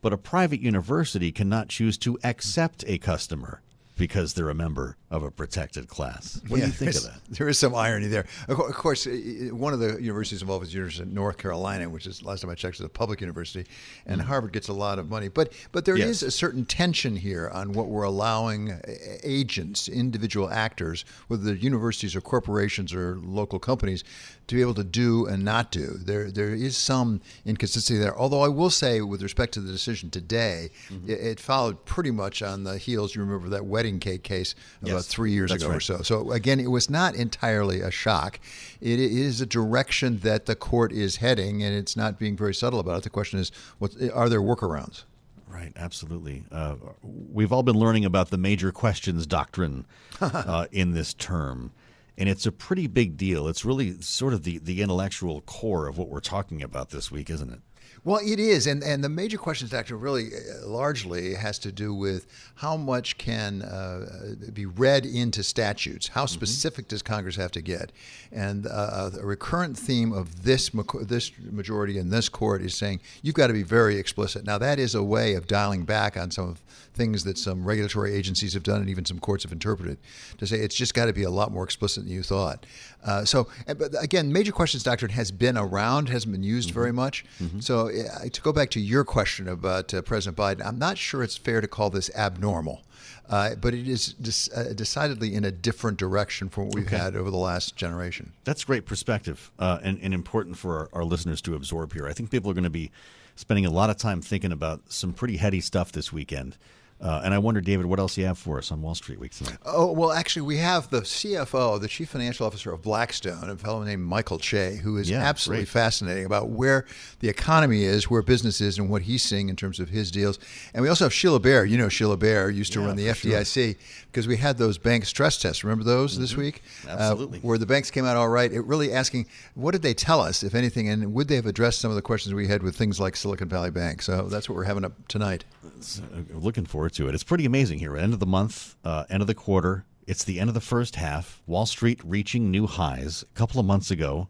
but a private university cannot choose to accept a customer because they're a member of a protected class. What yeah, do you think of that? There is some irony there. Of course, one of the universities involved is University of North Carolina, which is last time I checked is a public university, and mm-hmm. Harvard gets a lot of money. But but there yes. is a certain tension here on what we're allowing agents, individual actors, whether they're universities or corporations or local companies, to be able to do and not do. There there is some inconsistency there. Although I will say, with respect to the decision today, mm-hmm. it, it, followed pretty much on the heels. You remember that wedding cake case yes. about three years ago right. or so. So again, it was not entirely a shock. It is a direction that the court is heading, and it's not being very subtle about it. The question is, what are there workarounds? Right, absolutely. Uh, we've all been learning about the major questions doctrine uh, in this term and it's a pretty big deal. It's really sort of the, the intellectual core of what we're talking about this week, isn't it? Well, it is, and and the major questions, doctrine, really uh, largely has to do with how much can uh, be read into statutes. How mm-hmm. specific mm-hmm. does Congress have to get? And uh, a recurrent theme of this this majority in this court is saying you've got to be very explicit. Now, that is a way of dialing back on some of things that some regulatory agencies have done and even some courts have interpreted to say it's just got to be a lot more explicit than you thought. Uh, so, but again, major questions doctrine has been around, hasn't been used mm-hmm. very much. Mm-hmm. So, uh, to go back to your question about uh, President Biden, I'm not sure it's fair to call this abnormal. Uh, but it is uh, decidedly in a different direction from what we've okay. had over the last generation. That's great perspective uh, and, and, important for our, our, listeners to absorb here. I think people are going to be spending a lot of time thinking about some pretty heady stuff this weekend. Uh, and I wonder, David, what else you have for us on Wall Street Week tonight? Oh, well, actually, we have the CFO, the Chief Financial Officer of Blackstone, a fellow named Michael Chae, who is yeah, absolutely great. fascinating about where the economy is, where business is, and what he's seeing in terms of his deals. And we also have Sheila Bair. You know, Sheila Bair used to yeah, run the FDIC sure. because we had those bank stress tests. Remember those mm-hmm. this week? Uh, absolutely. Uh, where the banks came out all right. It really asking, what did they tell us, if anything, and would they have addressed some of the questions we had with things like Silicon Valley Bank? So that's what we're having up tonight. Uh, looking forward to it. It's pretty amazing here. End of the month, uh, end of the quarter. It's the end of the first half. Wall Street reaching new highs. A couple of months ago,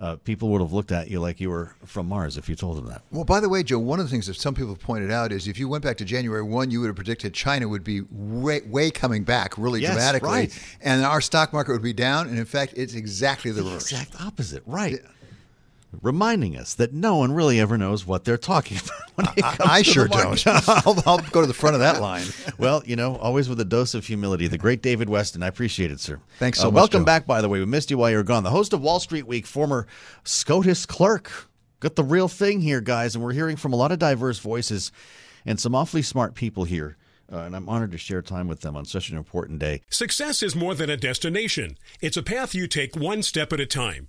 uh, people would have looked at you like you were from Mars if you told them that. Well, by the way, Joe, one of the things that some people have pointed out is if you went back to January 1, you would have predicted China would be way, way coming back really yes, dramatically. Right. And our stock market would be down. And in fact, it's exactly the, the reverse. exact opposite. Right. Yeah reminding us that no one really ever knows what they're talking about when it comes I, I to sure don't. I'll, I'll, go to the front of that line. well, you know, always with a dose of humility. The great David Westin. I appreciate it, sir. Thanks so uh, much. Welcome Joe. back, by the way. We missed you while you were gone. The host of Wall Street Week, former SCOTUS clerk. Got the real thing here, guys, and we're hearing from a lot of diverse voices and some awfully smart people here. Uh, and I'm honored to share time with them on such an important day. Success is more than a destination, it's a path you take one step at a time.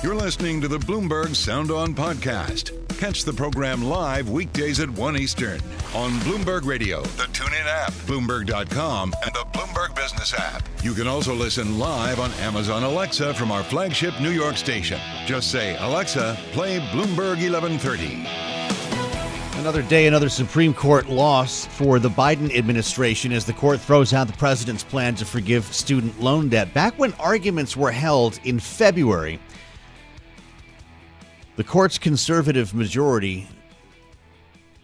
You're listening to the Bloomberg Sound On Podcast. Catch the program live weekdays at 1 Eastern on Bloomberg Radio, the TuneIn app, Bloomberg.com, and the Bloomberg Business app. You can also listen live on Amazon Alexa from our flagship New York station. Just say, Alexa, play Bloomberg 1130. Another day, another Supreme Court loss for the Biden administration as the court throws out the president's plan to forgive student loan debt. Back when arguments were held in February, the court's conservative majority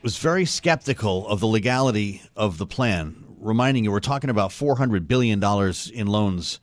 was very skeptical of the legality of the plan, reminding you we're talking about $400 billion in loans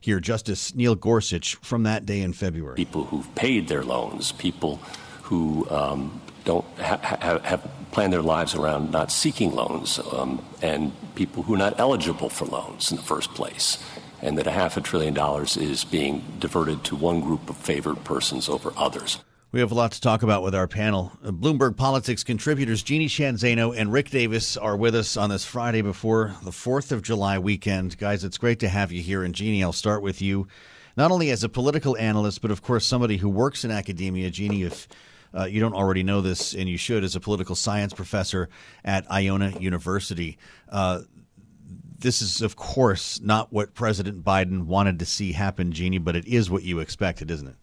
here. Justice Neil Gorsuch from that day in February. People who've paid their loans, people who um, don't ha- ha- have planned their lives around not seeking loans, um, and people who are not eligible for loans in the first place and that a half a trillion dollars is being diverted to one group of favored persons over others. We have a lot to talk about with our panel. Uh, Bloomberg Politics contributors Jeanne Sheehan Zaino and Rick Davis are with us on this Friday before the 4th of July weekend. Guys, it's great to have you here. And Jeanne, I'll start with you, not only as a political analyst, but of course, somebody who works in academia. Jeanne, if uh, you don't already know this, and you should, as a political science professor at Iona University. Uh, this is, of course, not what President Biden wanted to see happen, Jeanne, but it is what you expected, isn't it?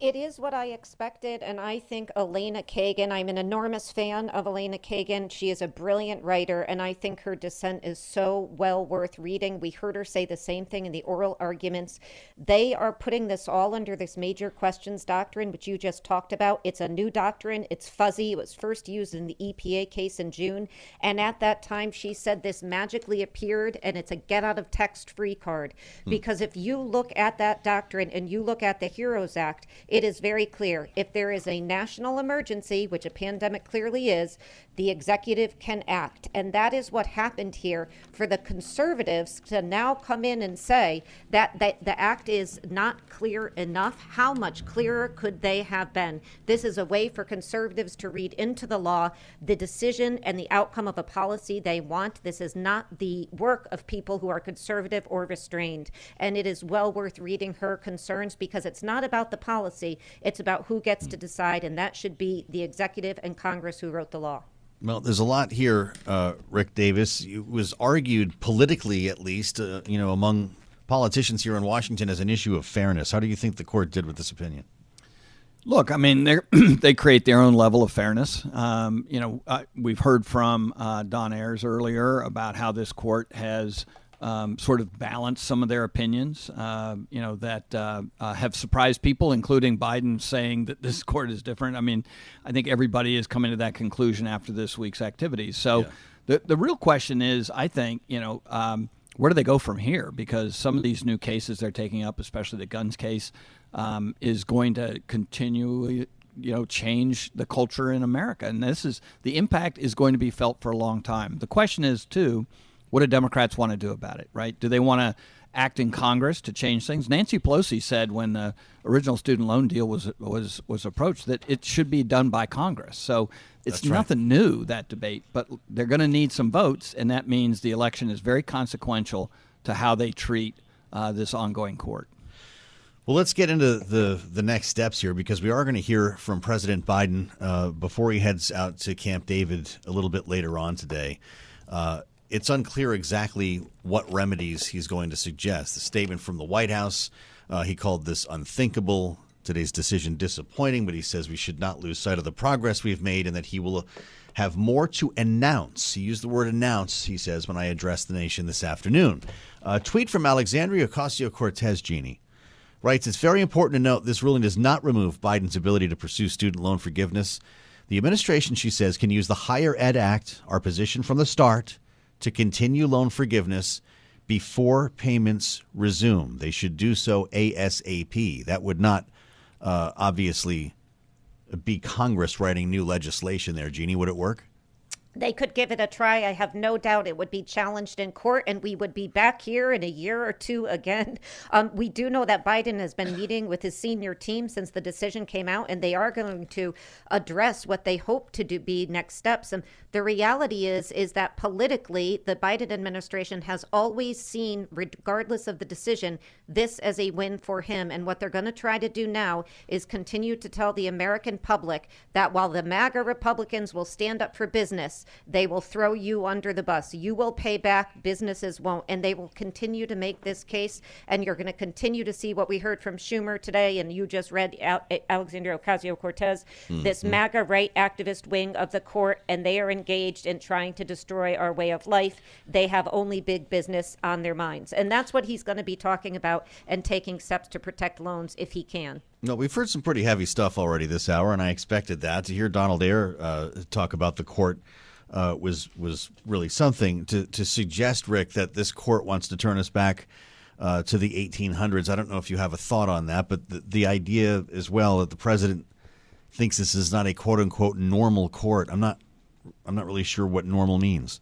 It is what I expected, and I think Elena Kagan, I'm an enormous fan of Elena Kagan. She is a brilliant writer, and I think her dissent is so well worth reading. We heard her say the same thing in the oral arguments. They are putting this all under this major questions doctrine, which you just talked about. It's a new doctrine, it's fuzzy. It was first used in the EPA case in June, and at that time, she said this magically appeared, and it's a get out of text free card. Hmm. Because if you look at that doctrine and you look at the HEROES Act, it is very clear if there is a national emergency, which a pandemic clearly is, the executive can act. And that is what happened here for the conservatives to now come in and say that, that the act is not clear enough. How much clearer could they have been? This is a way for conservatives to read into the law the decision and the outcome of a policy they want. This is not the work of people who are conservative or restrained. And it is well worth reading her concerns because it's not about the policy, it's about who gets to decide, and that should be the executive and Congress who wrote the law. Well, there's a lot here, uh, Rick Davis. It was argued politically, at least, uh, you know, among politicians here in Washington as an issue of fairness. How do you think the court did with this opinion? Look, I mean, they create their own level of fairness. Um, you know, uh, we've heard from uh, Don Ayers earlier about how this court has um, sort of balance some of their opinions, uh, you know, that uh, uh, have surprised people, including Biden saying that this court is different. I mean, I think everybody is coming to that conclusion after this week's activities. So yeah. the, the real question is, I think, you know, um, where do they go from here? Because some of these new cases they're taking up, especially the guns case, um, is going to continue you know change the culture in America and this is the impact is going to be felt for a long time. The question is too what do Democrats want to do about it, right? Do they want to act in Congress to change things? Nancy Pelosi said when the original student loan deal was was was approached that it should be done by Congress. So it's right. nothing new that debate, but they're going to need some votes, and that means the election is very consequential to how they treat uh, this ongoing court. Well, let's get into the the next steps here because we are going to hear from President Biden uh, before he heads out to Camp David a little bit later on today. Uh, it's unclear exactly what remedies he's going to suggest. The statement from the White House, uh, he called this unthinkable. Today's decision disappointing, but he says we should not lose sight of the progress we've made and that he will have more to announce. He used the word announce, he says, when I address the nation this afternoon. A tweet from Alexandria Ocasio Cortez, Jeannie, writes It's very important to note this ruling does not remove Biden's ability to pursue student loan forgiveness. The administration, she says, can use the Higher Ed Act, our position from the start, to continue loan forgiveness before payments resume. They should do so ASAP. That would not uh, obviously be Congress writing new legislation there. Jeanne, would it work? They could give it a try. I have no doubt it would be challenged in court, and we would be back here in a year or two again. Um, we do know that Biden has been meeting with his senior team since the decision came out, and they are going to address what they hope to do be next steps. And the reality is, is that politically, the Biden administration has always seen, regardless of the decision, this as a win for him. And what they're going to try to do now is continue to tell the American public that while the MAGA Republicans will stand up for business, they will throw you under the bus. You will pay back, businesses won't. And they will continue to make this case. And you're going to continue to see what we heard from Schumer today. And you just read Alexandria Ocasio Cortez, mm-hmm. this MAGA right activist wing of the court. And they are engaged in trying to destroy our way of life. They have only big business on their minds. And that's what he's going to be talking about and taking steps to protect loans if he can. No, we've heard some pretty heavy stuff already this hour, and I expected that. To hear Donald Ayer uh, talk about the court uh, was was really something. To to suggest, Rick, that this court wants to turn us back uh, to the 1800s. I don't know if you have a thought on that, but the, the idea as well that the president thinks this is not a quote unquote normal court. I'm not I'm not really sure what normal means.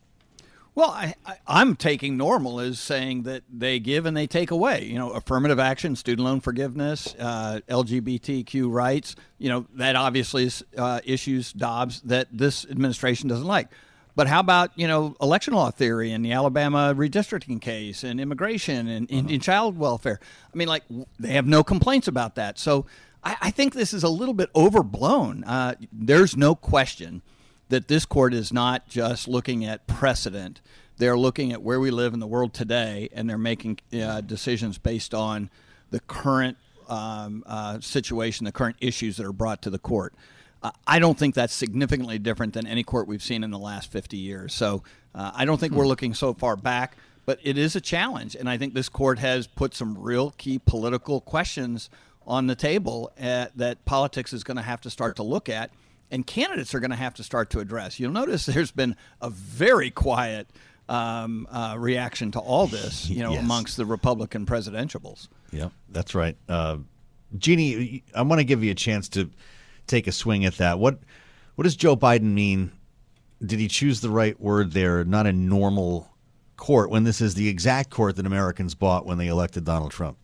Well, I, I, am taking normal as saying that they give and they take away. You know, affirmative action, student loan forgiveness, uh, LGBTQ rights. You know, that obviously is uh, issues Dobbs that this administration doesn't like. But how about you know election law theory and the Alabama redistricting case and immigration and uh-huh. Indian child welfare? I mean, like they have no complaints about that. So I, I think this is a little bit overblown. Uh, there's no question that this court is not just looking at precedent. They're looking at where we live in the world today, and they're making uh, decisions based on the current um, uh, situation, the current issues that are brought to the court. Uh, I don't think that's significantly different than any court we've seen in the last 50 years. So uh, I don't think we're hmm. looking so far back, but it is a challenge. And I think this court has put some real key political questions on the table uh, that politics is going to have to start to look at and candidates are going to have to start to address. You'll notice there's been a very quiet um, uh, reaction to all this, you know, yes. amongst the Republican presidentials. Yeah, that's right. Uh, Jeanne, I want to give you a chance to take a swing at that. What what does Joe Biden mean? Did he choose the right word there? Not a normal court when this is the exact court that Americans bought when they elected Donald Trump.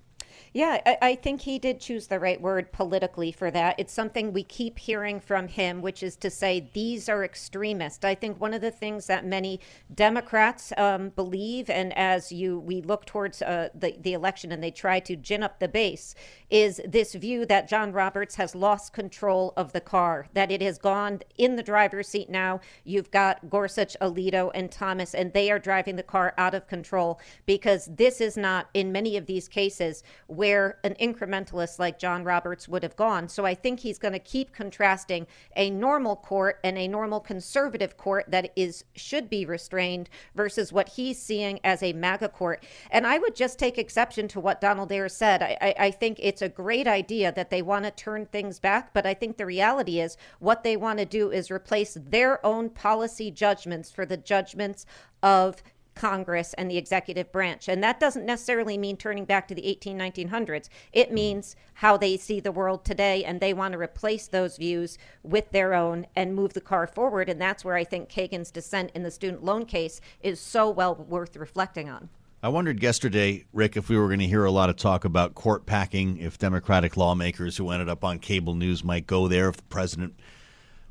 Yeah, I, I, think he did choose the right word politically for that. It's something we keep hearing from him, which is to say these are extremists. I think one of the things that many Democrats um, believe, and as you we look towards uh, the the election and they try to gin up the base, is this view that John Roberts has lost control of the car, that it has gone in the driver's seat now. You've got Gorsuch, Alito, and Thomas, and they are driving the car out of control because this is not in many of these cases where an incrementalist like John Roberts would have gone. So I think he's going to keep contrasting a normal court and a normal conservative court that is should be restrained versus what he's seeing as a MAGA court. And I would just take exception to what Donald Ayer said. I, I, I think it's a great idea that they want to turn things back, but I think the reality is what they want to do is replace their own policy judgments for the judgments of Congress and the executive branch. And that doesn't necessarily mean turning back to the 18, 1900s. It mm-hmm. means how they see the world today, and they want to replace those views with their own and move the car forward. And that's where I think Kagan's dissent in the student loan case is so well worth reflecting on. I wondered yesterday, Rick, if we were going to hear a lot of talk about court packing, if Democratic lawmakers who ended up on cable news might go there, if the president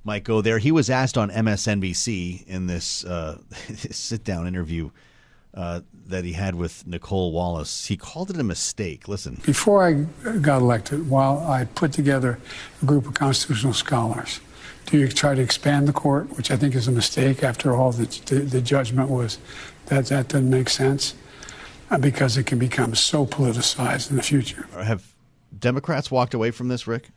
might go there. He was asked on MSNBC in this uh, sit down interview uh, that he had with Nicolle Wallace. He called it a mistake. Listen. Before I got elected, while I put together a group of constitutional scholars, do you try to expand the court, which I think is a mistake after all the, the, the judgment was that that doesn't make sense uh, because it can become so politicized in the future. Have Democrats walked away from this, Rick?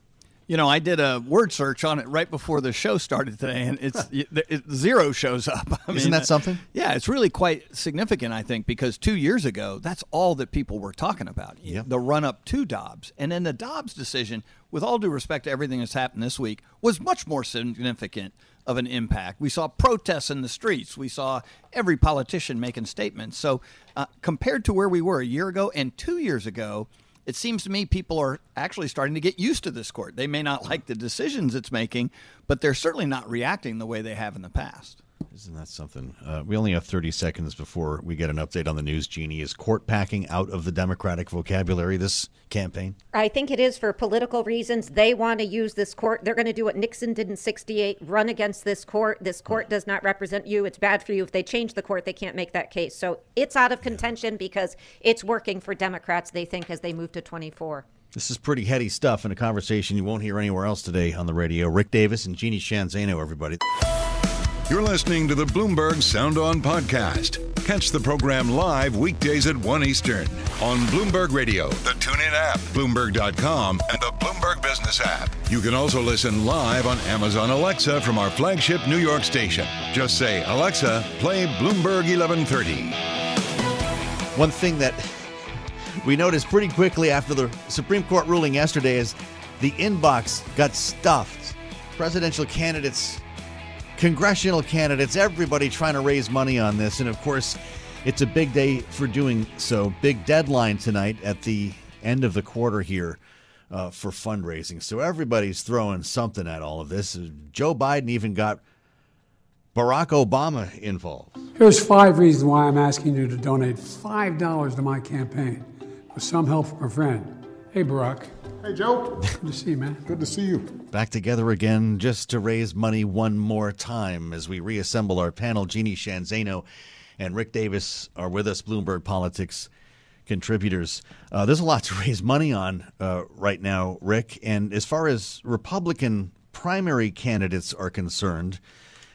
You know, I did a word search on it right before the show started today, and it's it, it, zero shows up. I Isn't that something? Yeah, it's really quite significant, I think, because two years ago, that's all that people were talking about. Yep. The run up to Dobbs, and then the Dobbs decision, with all due respect to everything that's happened this week, was much more significant of an impact. We saw protests in the streets. We saw every politician making statements. So, uh, compared to where we were a year ago and two years ago, it seems to me people are actually starting to get used to this court. They may not like the decisions it's making, but they're certainly not reacting the way they have in the past. Isn't that something? Uh, we only have 30 seconds before we get an update on the news. Jeanne, is court packing out of the Democratic vocabulary this campaign? I think it is for political reasons. They want to use this court. They're going to do what Nixon did in 68 run against this court. This court does not represent you. It's bad for you. If they change the court, they can't make that case. So it's out of contention because it's working for Democrats, they think, as they move to 24. This is pretty heady stuff in a conversation you won't hear anywhere else today on the radio. Rick Davis and Jeanne Sheehan Zaino, everybody. You're listening to the Bloomberg Sound On Podcast. Catch the program live weekdays at 1 Eastern on Bloomberg Radio, the TuneIn app, Bloomberg.com, and the Bloomberg Business app. You can also listen live on Amazon Alexa from our flagship New York station. Just say, Alexa, play Bloomberg 1130. One thing that we noticed pretty quickly after the Supreme Court ruling yesterday is the inbox got stuffed. Presidential candidates congressional candidates, everybody trying to raise money on this. And of course, it's a big day for doing so. Big deadline tonight at the end of the quarter here uh, for fundraising. So everybody's throwing something at all of this. Joe Biden even got Barack Obama involved. Here's five reasons why I'm asking you to donate $5 to my campaign with some help from a friend. Hey, Barack. Hey, Joe. Good to see you, man. Good to see you. Back together again just to raise money one more time as we reassemble our panel. Jeanne Sheehan Zaino and Rick Davis are with us, Bloomberg Politics contributors. Uh, there's a lot to raise money on uh, right now, Rick. And as far as Republican primary candidates are concerned,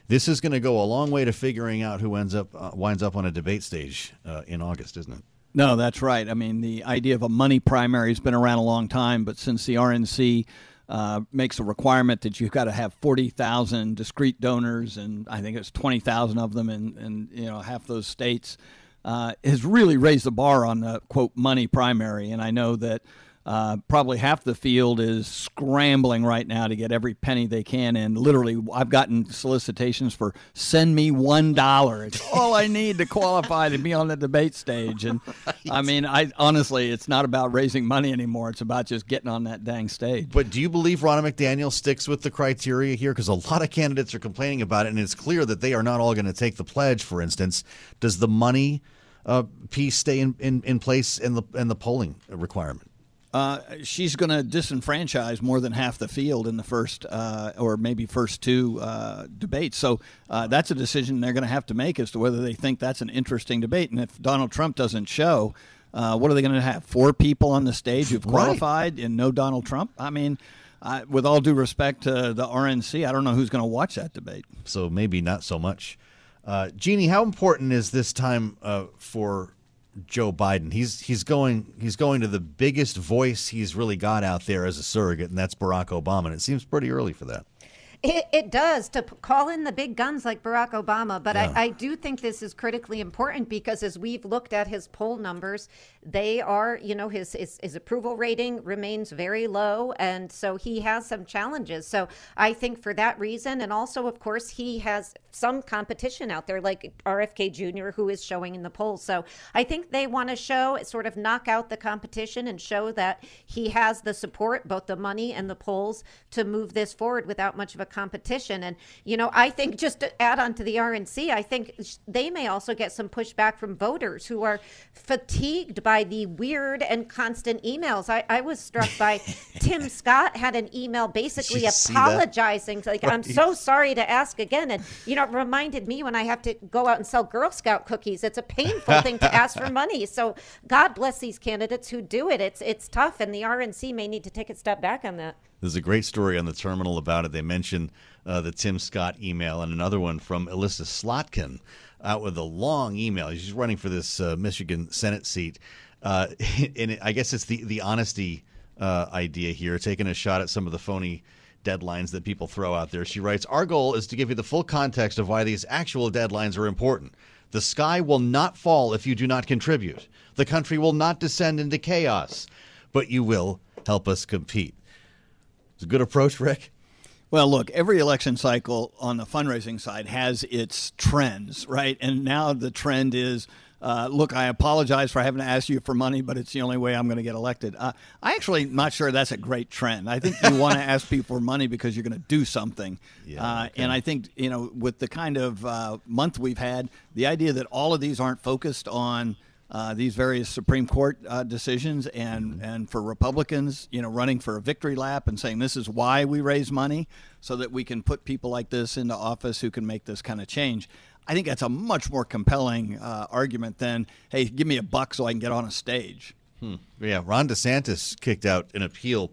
this is going to go a long way to figuring out who ends up uh, winds up on a debate stage uh, in August, isn't it? No, that's right. I mean, the idea of a money primary has been around a long time, but since the RNC uh, makes a requirement that you've got to have 40,000 discrete donors, and I think it's 20,000 of them in, in you know half those states, uh, has really raised the bar on the quote money primary. And I know that uh, probably half the field is scrambling right now to get every penny they can. And literally, I've gotten solicitations for send me one dollar. It's all I need to qualify to be on the debate stage. And right. I mean, I honestly, it's not about raising money anymore. It's about just getting on that dang stage. But do you believe Ronna McDaniel sticks with the criteria here? Because a lot of candidates are complaining about it, and it's clear that they are not all going to take the pledge. For instance, does the money uh, piece stay in, in, in place in the in the polling requirement? Uh, she's going to disenfranchise more than half the field in the first uh, or maybe first two uh, debates. So uh, that's a decision they're going to have to make as to whether they think that's an interesting debate. And if Donald Trump doesn't show, uh, what are they going to have? Four people on the stage who've qualified right. and no Donald Trump? I mean, with all due respect to the RNC, I don't know who's going to watch that debate. So maybe not so much. Uh, Jeanne, how important is this time for Joe Biden. He's he's going he's going to the biggest voice he's really got out there as a surrogate, and that's Barack Obama. And it seems pretty early for that. It, it does to call in the big guns like Barack Obama, but yeah. I, I do think this is critically important because as we've looked at his poll numbers, they are, you know, his, his, his approval rating remains very low, and so he has some challenges. So I think for that reason, and also of course he has some competition out there like RFK Jr. who is showing in the polls. So I think they want to show sort of knock out the competition and show that he has the support, both the money and the polls, to move this forward without much of a competition. And, you know, I think just to add on to the RNC, I think they may also get some pushback from voters who are fatigued by the weird and constant emails. I, I was struck by Tim Scott had an email basically apologizing, like, right. I'm so sorry to ask again. And, you know, it reminded me when I have to go out and sell Girl Scout cookies. It's a painful thing to ask for money. So God bless these candidates who do it. It's, it's tough, and the RNC may need to take a step back on that. There's a great story on the terminal about it. They mention uh, the Tim Scott email and another one from Elissa Slotkin out with a long email. She's running for this uh, Michigan Senate seat. Uh, and I guess it's the, the honesty uh, idea here, taking a shot at some of the phony deadlines that people throw out there. She writes Our goal is to give you the full context of why these actual deadlines are important. The sky will not fall if you do not contribute. The country will not descend into chaos, but you will help us compete. It's a good approach, Rick. Well, look, every election cycle on the fundraising side has its trends, right? And now the trend is uh, look, I apologize for having to ask you for money, but it's the only way I'm going to get elected. Uh, I actually not sure that's a great trend. I think you want to ask people for money because you're going to do something. Yeah, uh, okay. And I think you know, with the kind of uh, month we've had, the idea that all of these aren't focused on. Uh, these various Supreme Court uh, decisions, and Mm-hmm. and for Republicans, you know, running for a victory lap and saying this is why we raise money, so that we can put people like this into office who can make this kind of change. I think that's a much more compelling uh, argument than, hey, give me a buck so I can get on a stage. Hmm. Yeah, Ron DeSantis kicked out an appeal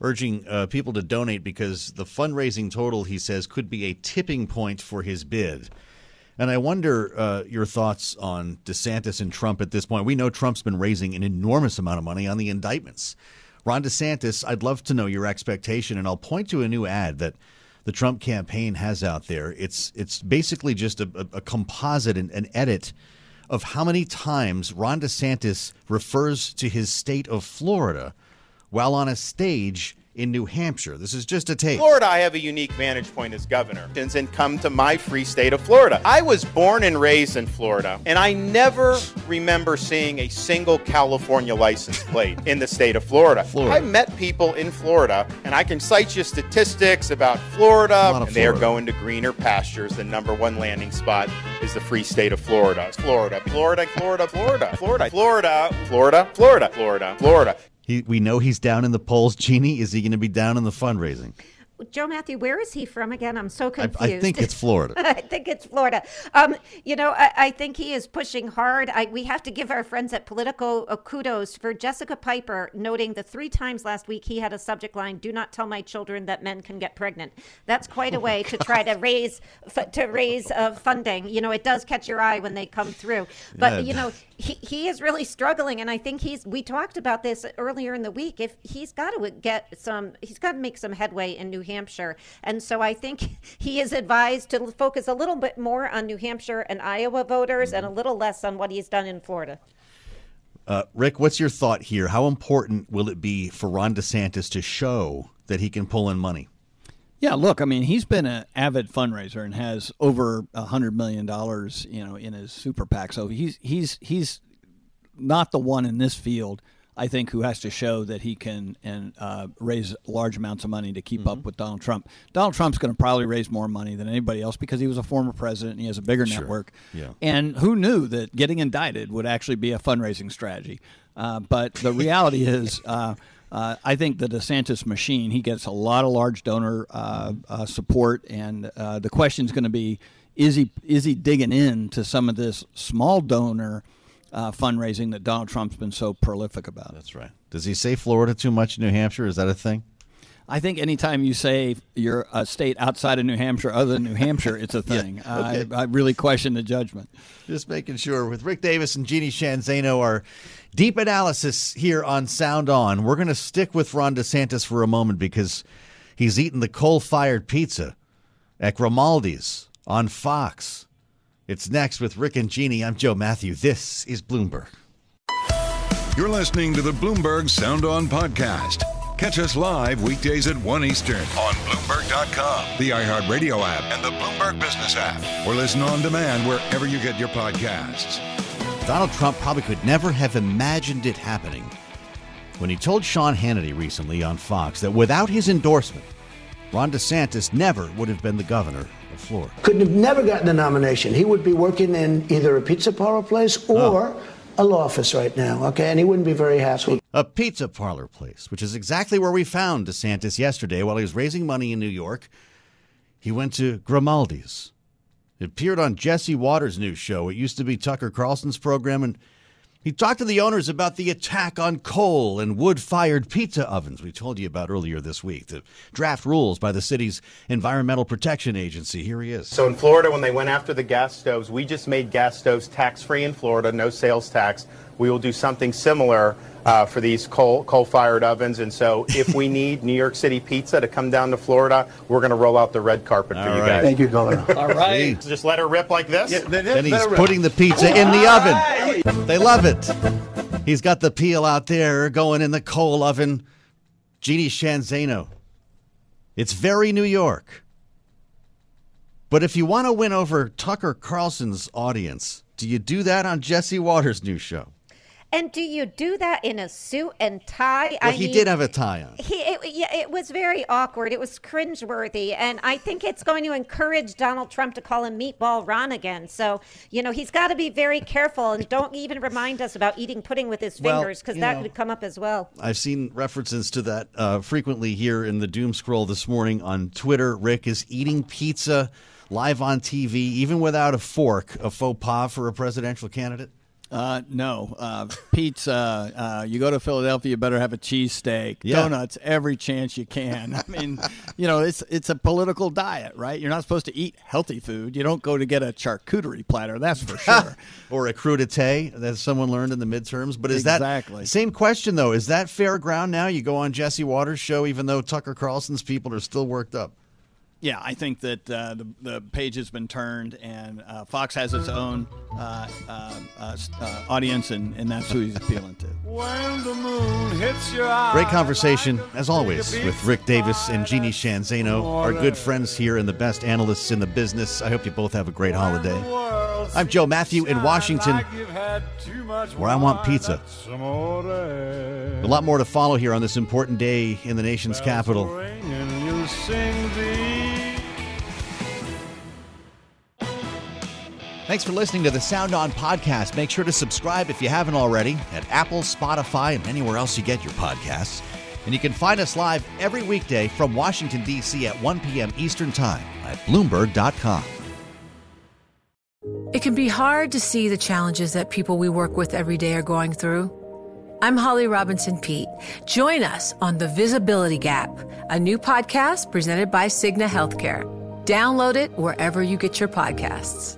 urging uh, people to donate because the fundraising total, he says, could be a tipping point for his bid. And I wonder uh, your thoughts on DeSantis and Trump at this point. We know Trump's been raising an enormous amount of money on the indictments. Ron DeSantis, I'd love to know your expectation, and I'll point to a new ad that the Trump campaign has out there. It's it's basically just a, a, a composite, and an edit of how many times Ron DeSantis refers to his state of Florida while on a stage in New Hampshire. This is just a tape. Florida, I have a unique vantage point as governor and come to my free state of Florida. I was born and raised in Florida, and I never remember seeing a single California license plate in the state of Florida. Florida. I've met people in Florida, and I can cite you statistics about Florida, and they are going to greener pastures. The number one landing spot is the free state of Florida. Florida, Florida, Florida, Florida, Florida, Florida, Florida, Florida, Florida, Florida. He, we know he's down in the polls. Jeanne, is he going to be down in the fundraising? Joe Mathieu, where is he from again? I'm so confused. I think it's Florida. I think it's Florida. Um, you know, I, I think he is pushing hard. I, we have to give our friends at Politico uh, kudos for Jessica Piper noting the three times last week he had a subject line: "Do not tell my children that men can get pregnant." That's quite Oh a way to try to raise f- to raise uh, funding. You know, it does catch your eye when they come through. But Yeah. you know, he, he is really struggling, and I think he's. We talked about this earlier in the week. If he's got to get some, he's got to make some headway in New Hampshire, and so I think he is advised to focus a little bit more on New Hampshire and Iowa voters, and a little less on what he's done in Florida. Uh, Rick, what's your thought here? How important will it be for Ron DeSantis to show that he can pull in money? Yeah, look, I mean, he's been an avid fundraiser and has over a hundred million dollars, you know, in his super PAC. So he's he's he's not the one in this field, I think, who has to show that he can and uh, raise large amounts of money to keep up with Donald Trump. Donald Trump's going to probably raise more money than anybody else because he was a former president and he has a bigger Sure. network. Yeah. And who knew that getting indicted would actually be a fundraising strategy? Uh, but the reality is, uh, uh, I think the DeSantis machine, he gets a lot of large donor uh, uh, support. And uh, the question is going to be is he, is he digging in to some of this small donor uh, fundraising that Donald Trump's been so prolific about? That's right. Does he say Florida too much in New Hampshire? Is that a thing? I think anytime you say you're a state outside of New Hampshire other than New Hampshire, it's a thing. okay. I, I really question the judgment. Just making sure. With Rick Davis and Jeanne Sheehan Zaino, our deep analysis here on Sound On. We're going to stick with Ron DeSantis for a moment because he's eating the coal fired pizza at Grimaldi's on Fox. It's next with Rick and Jeanne. I'm Joe Mathieu. This is Bloomberg. You're listening to the Bloomberg Sound On podcast. Catch us live weekdays at 1 Eastern on Bloomberg.com, the iHeartRadio app, and the Bloomberg Business app, or listen on demand wherever you get your podcasts. Donald Trump probably could never have imagined it happening when he told Sean Hannity recently on Fox that without his endorsement, Ron DeSantis never would have been the governor of Florida. Couldn't have never gotten the nomination. He would be working in either a pizza parlor place oh. or a law office right now, okay? And he wouldn't be very happy. A pizza parlor place, which is exactly where we found DeSantis yesterday while he was raising money in New York. He went to Grimaldi's. It appeared on Jesse Watters' new show. It used to be Tucker Carlson's program, and he talked to the owners about the attack on coal and wood fired pizza ovens we told you about earlier this week. The draft rules by the city's Environmental Protection Agency. Here he is. So in Florida, when they went after the gas stoves, we just made gas stoves tax free in Florida, no sales tax. We will do something similar uh, for these coal coal fired ovens. And so if we need New York City pizza to come down to Florida, we're going to roll out the red carpet for All you right. guys. Thank you, Governor. All right. Just let her rip like this. Then he's putting the pizza in the oven. They love it. He's got the peel out there going in the coal oven. Jeanne Sheehan Zaino. It's very New York. But if you want to win over Tucker Carlson's audience, Do you do that on Jesse Watters' new show? And do you do that in a suit and tie? Well, he mean, did have a tie on. He, it, yeah, it was very awkward. It was cringeworthy, and I think it's going to encourage Donald Trump to call him Meatball Ron again. So you know he's got to be very careful, and don't even remind us about eating pudding with his Well, fingers because that know- would come up as well. I've seen references to that uh, frequently here in the doom scroll this morning on Twitter. Rick is eating pizza live on TV, even without a fork, a faux pas for a presidential candidate. Uh, no, uh, pizza. Uh, you go to Philadelphia, you better have a cheesesteak, Yeah. donuts every chance you can. I mean, you know, it's it's a political diet, right? You're not supposed to eat healthy food. You don't go to get a charcuterie platter, that's for sure. or a crudité, that someone learned in the midterms. But is Exactly. that same question though? Is that fair ground now? You go on Jesse Watters' show, even though Tucker Carlson's people are still worked up. Yeah, I think that uh, the, the page has been turned, and uh, Fox has its own uh, uh, uh, uh, audience, and, and that's who he's appealing to. When the moon hits your eyes. Great conversation, as always, with Rick Davis and Jeanne Sheehan Zaino, our good friends here and the best analysts in the business. I hope you both have a great holiday. I'm Joe Mathieu in Washington, You've too much where I want pizza. Some A lot more to follow here on this important day in the nation's capital. Thanks for listening to the Sound On podcast. Make sure to subscribe if you haven't already at Apple, Spotify, and anywhere else you get your podcasts. And you can find us live every weekday from Washington, D.C. at 1 p.m. Eastern Time at Bloomberg.com. It can be hard to see the challenges that people we work with every day are going through. I'm Holly Robinson Peete. Join us on The Visibility Gap, a new podcast presented by Cigna Healthcare. Download it wherever you get your podcasts.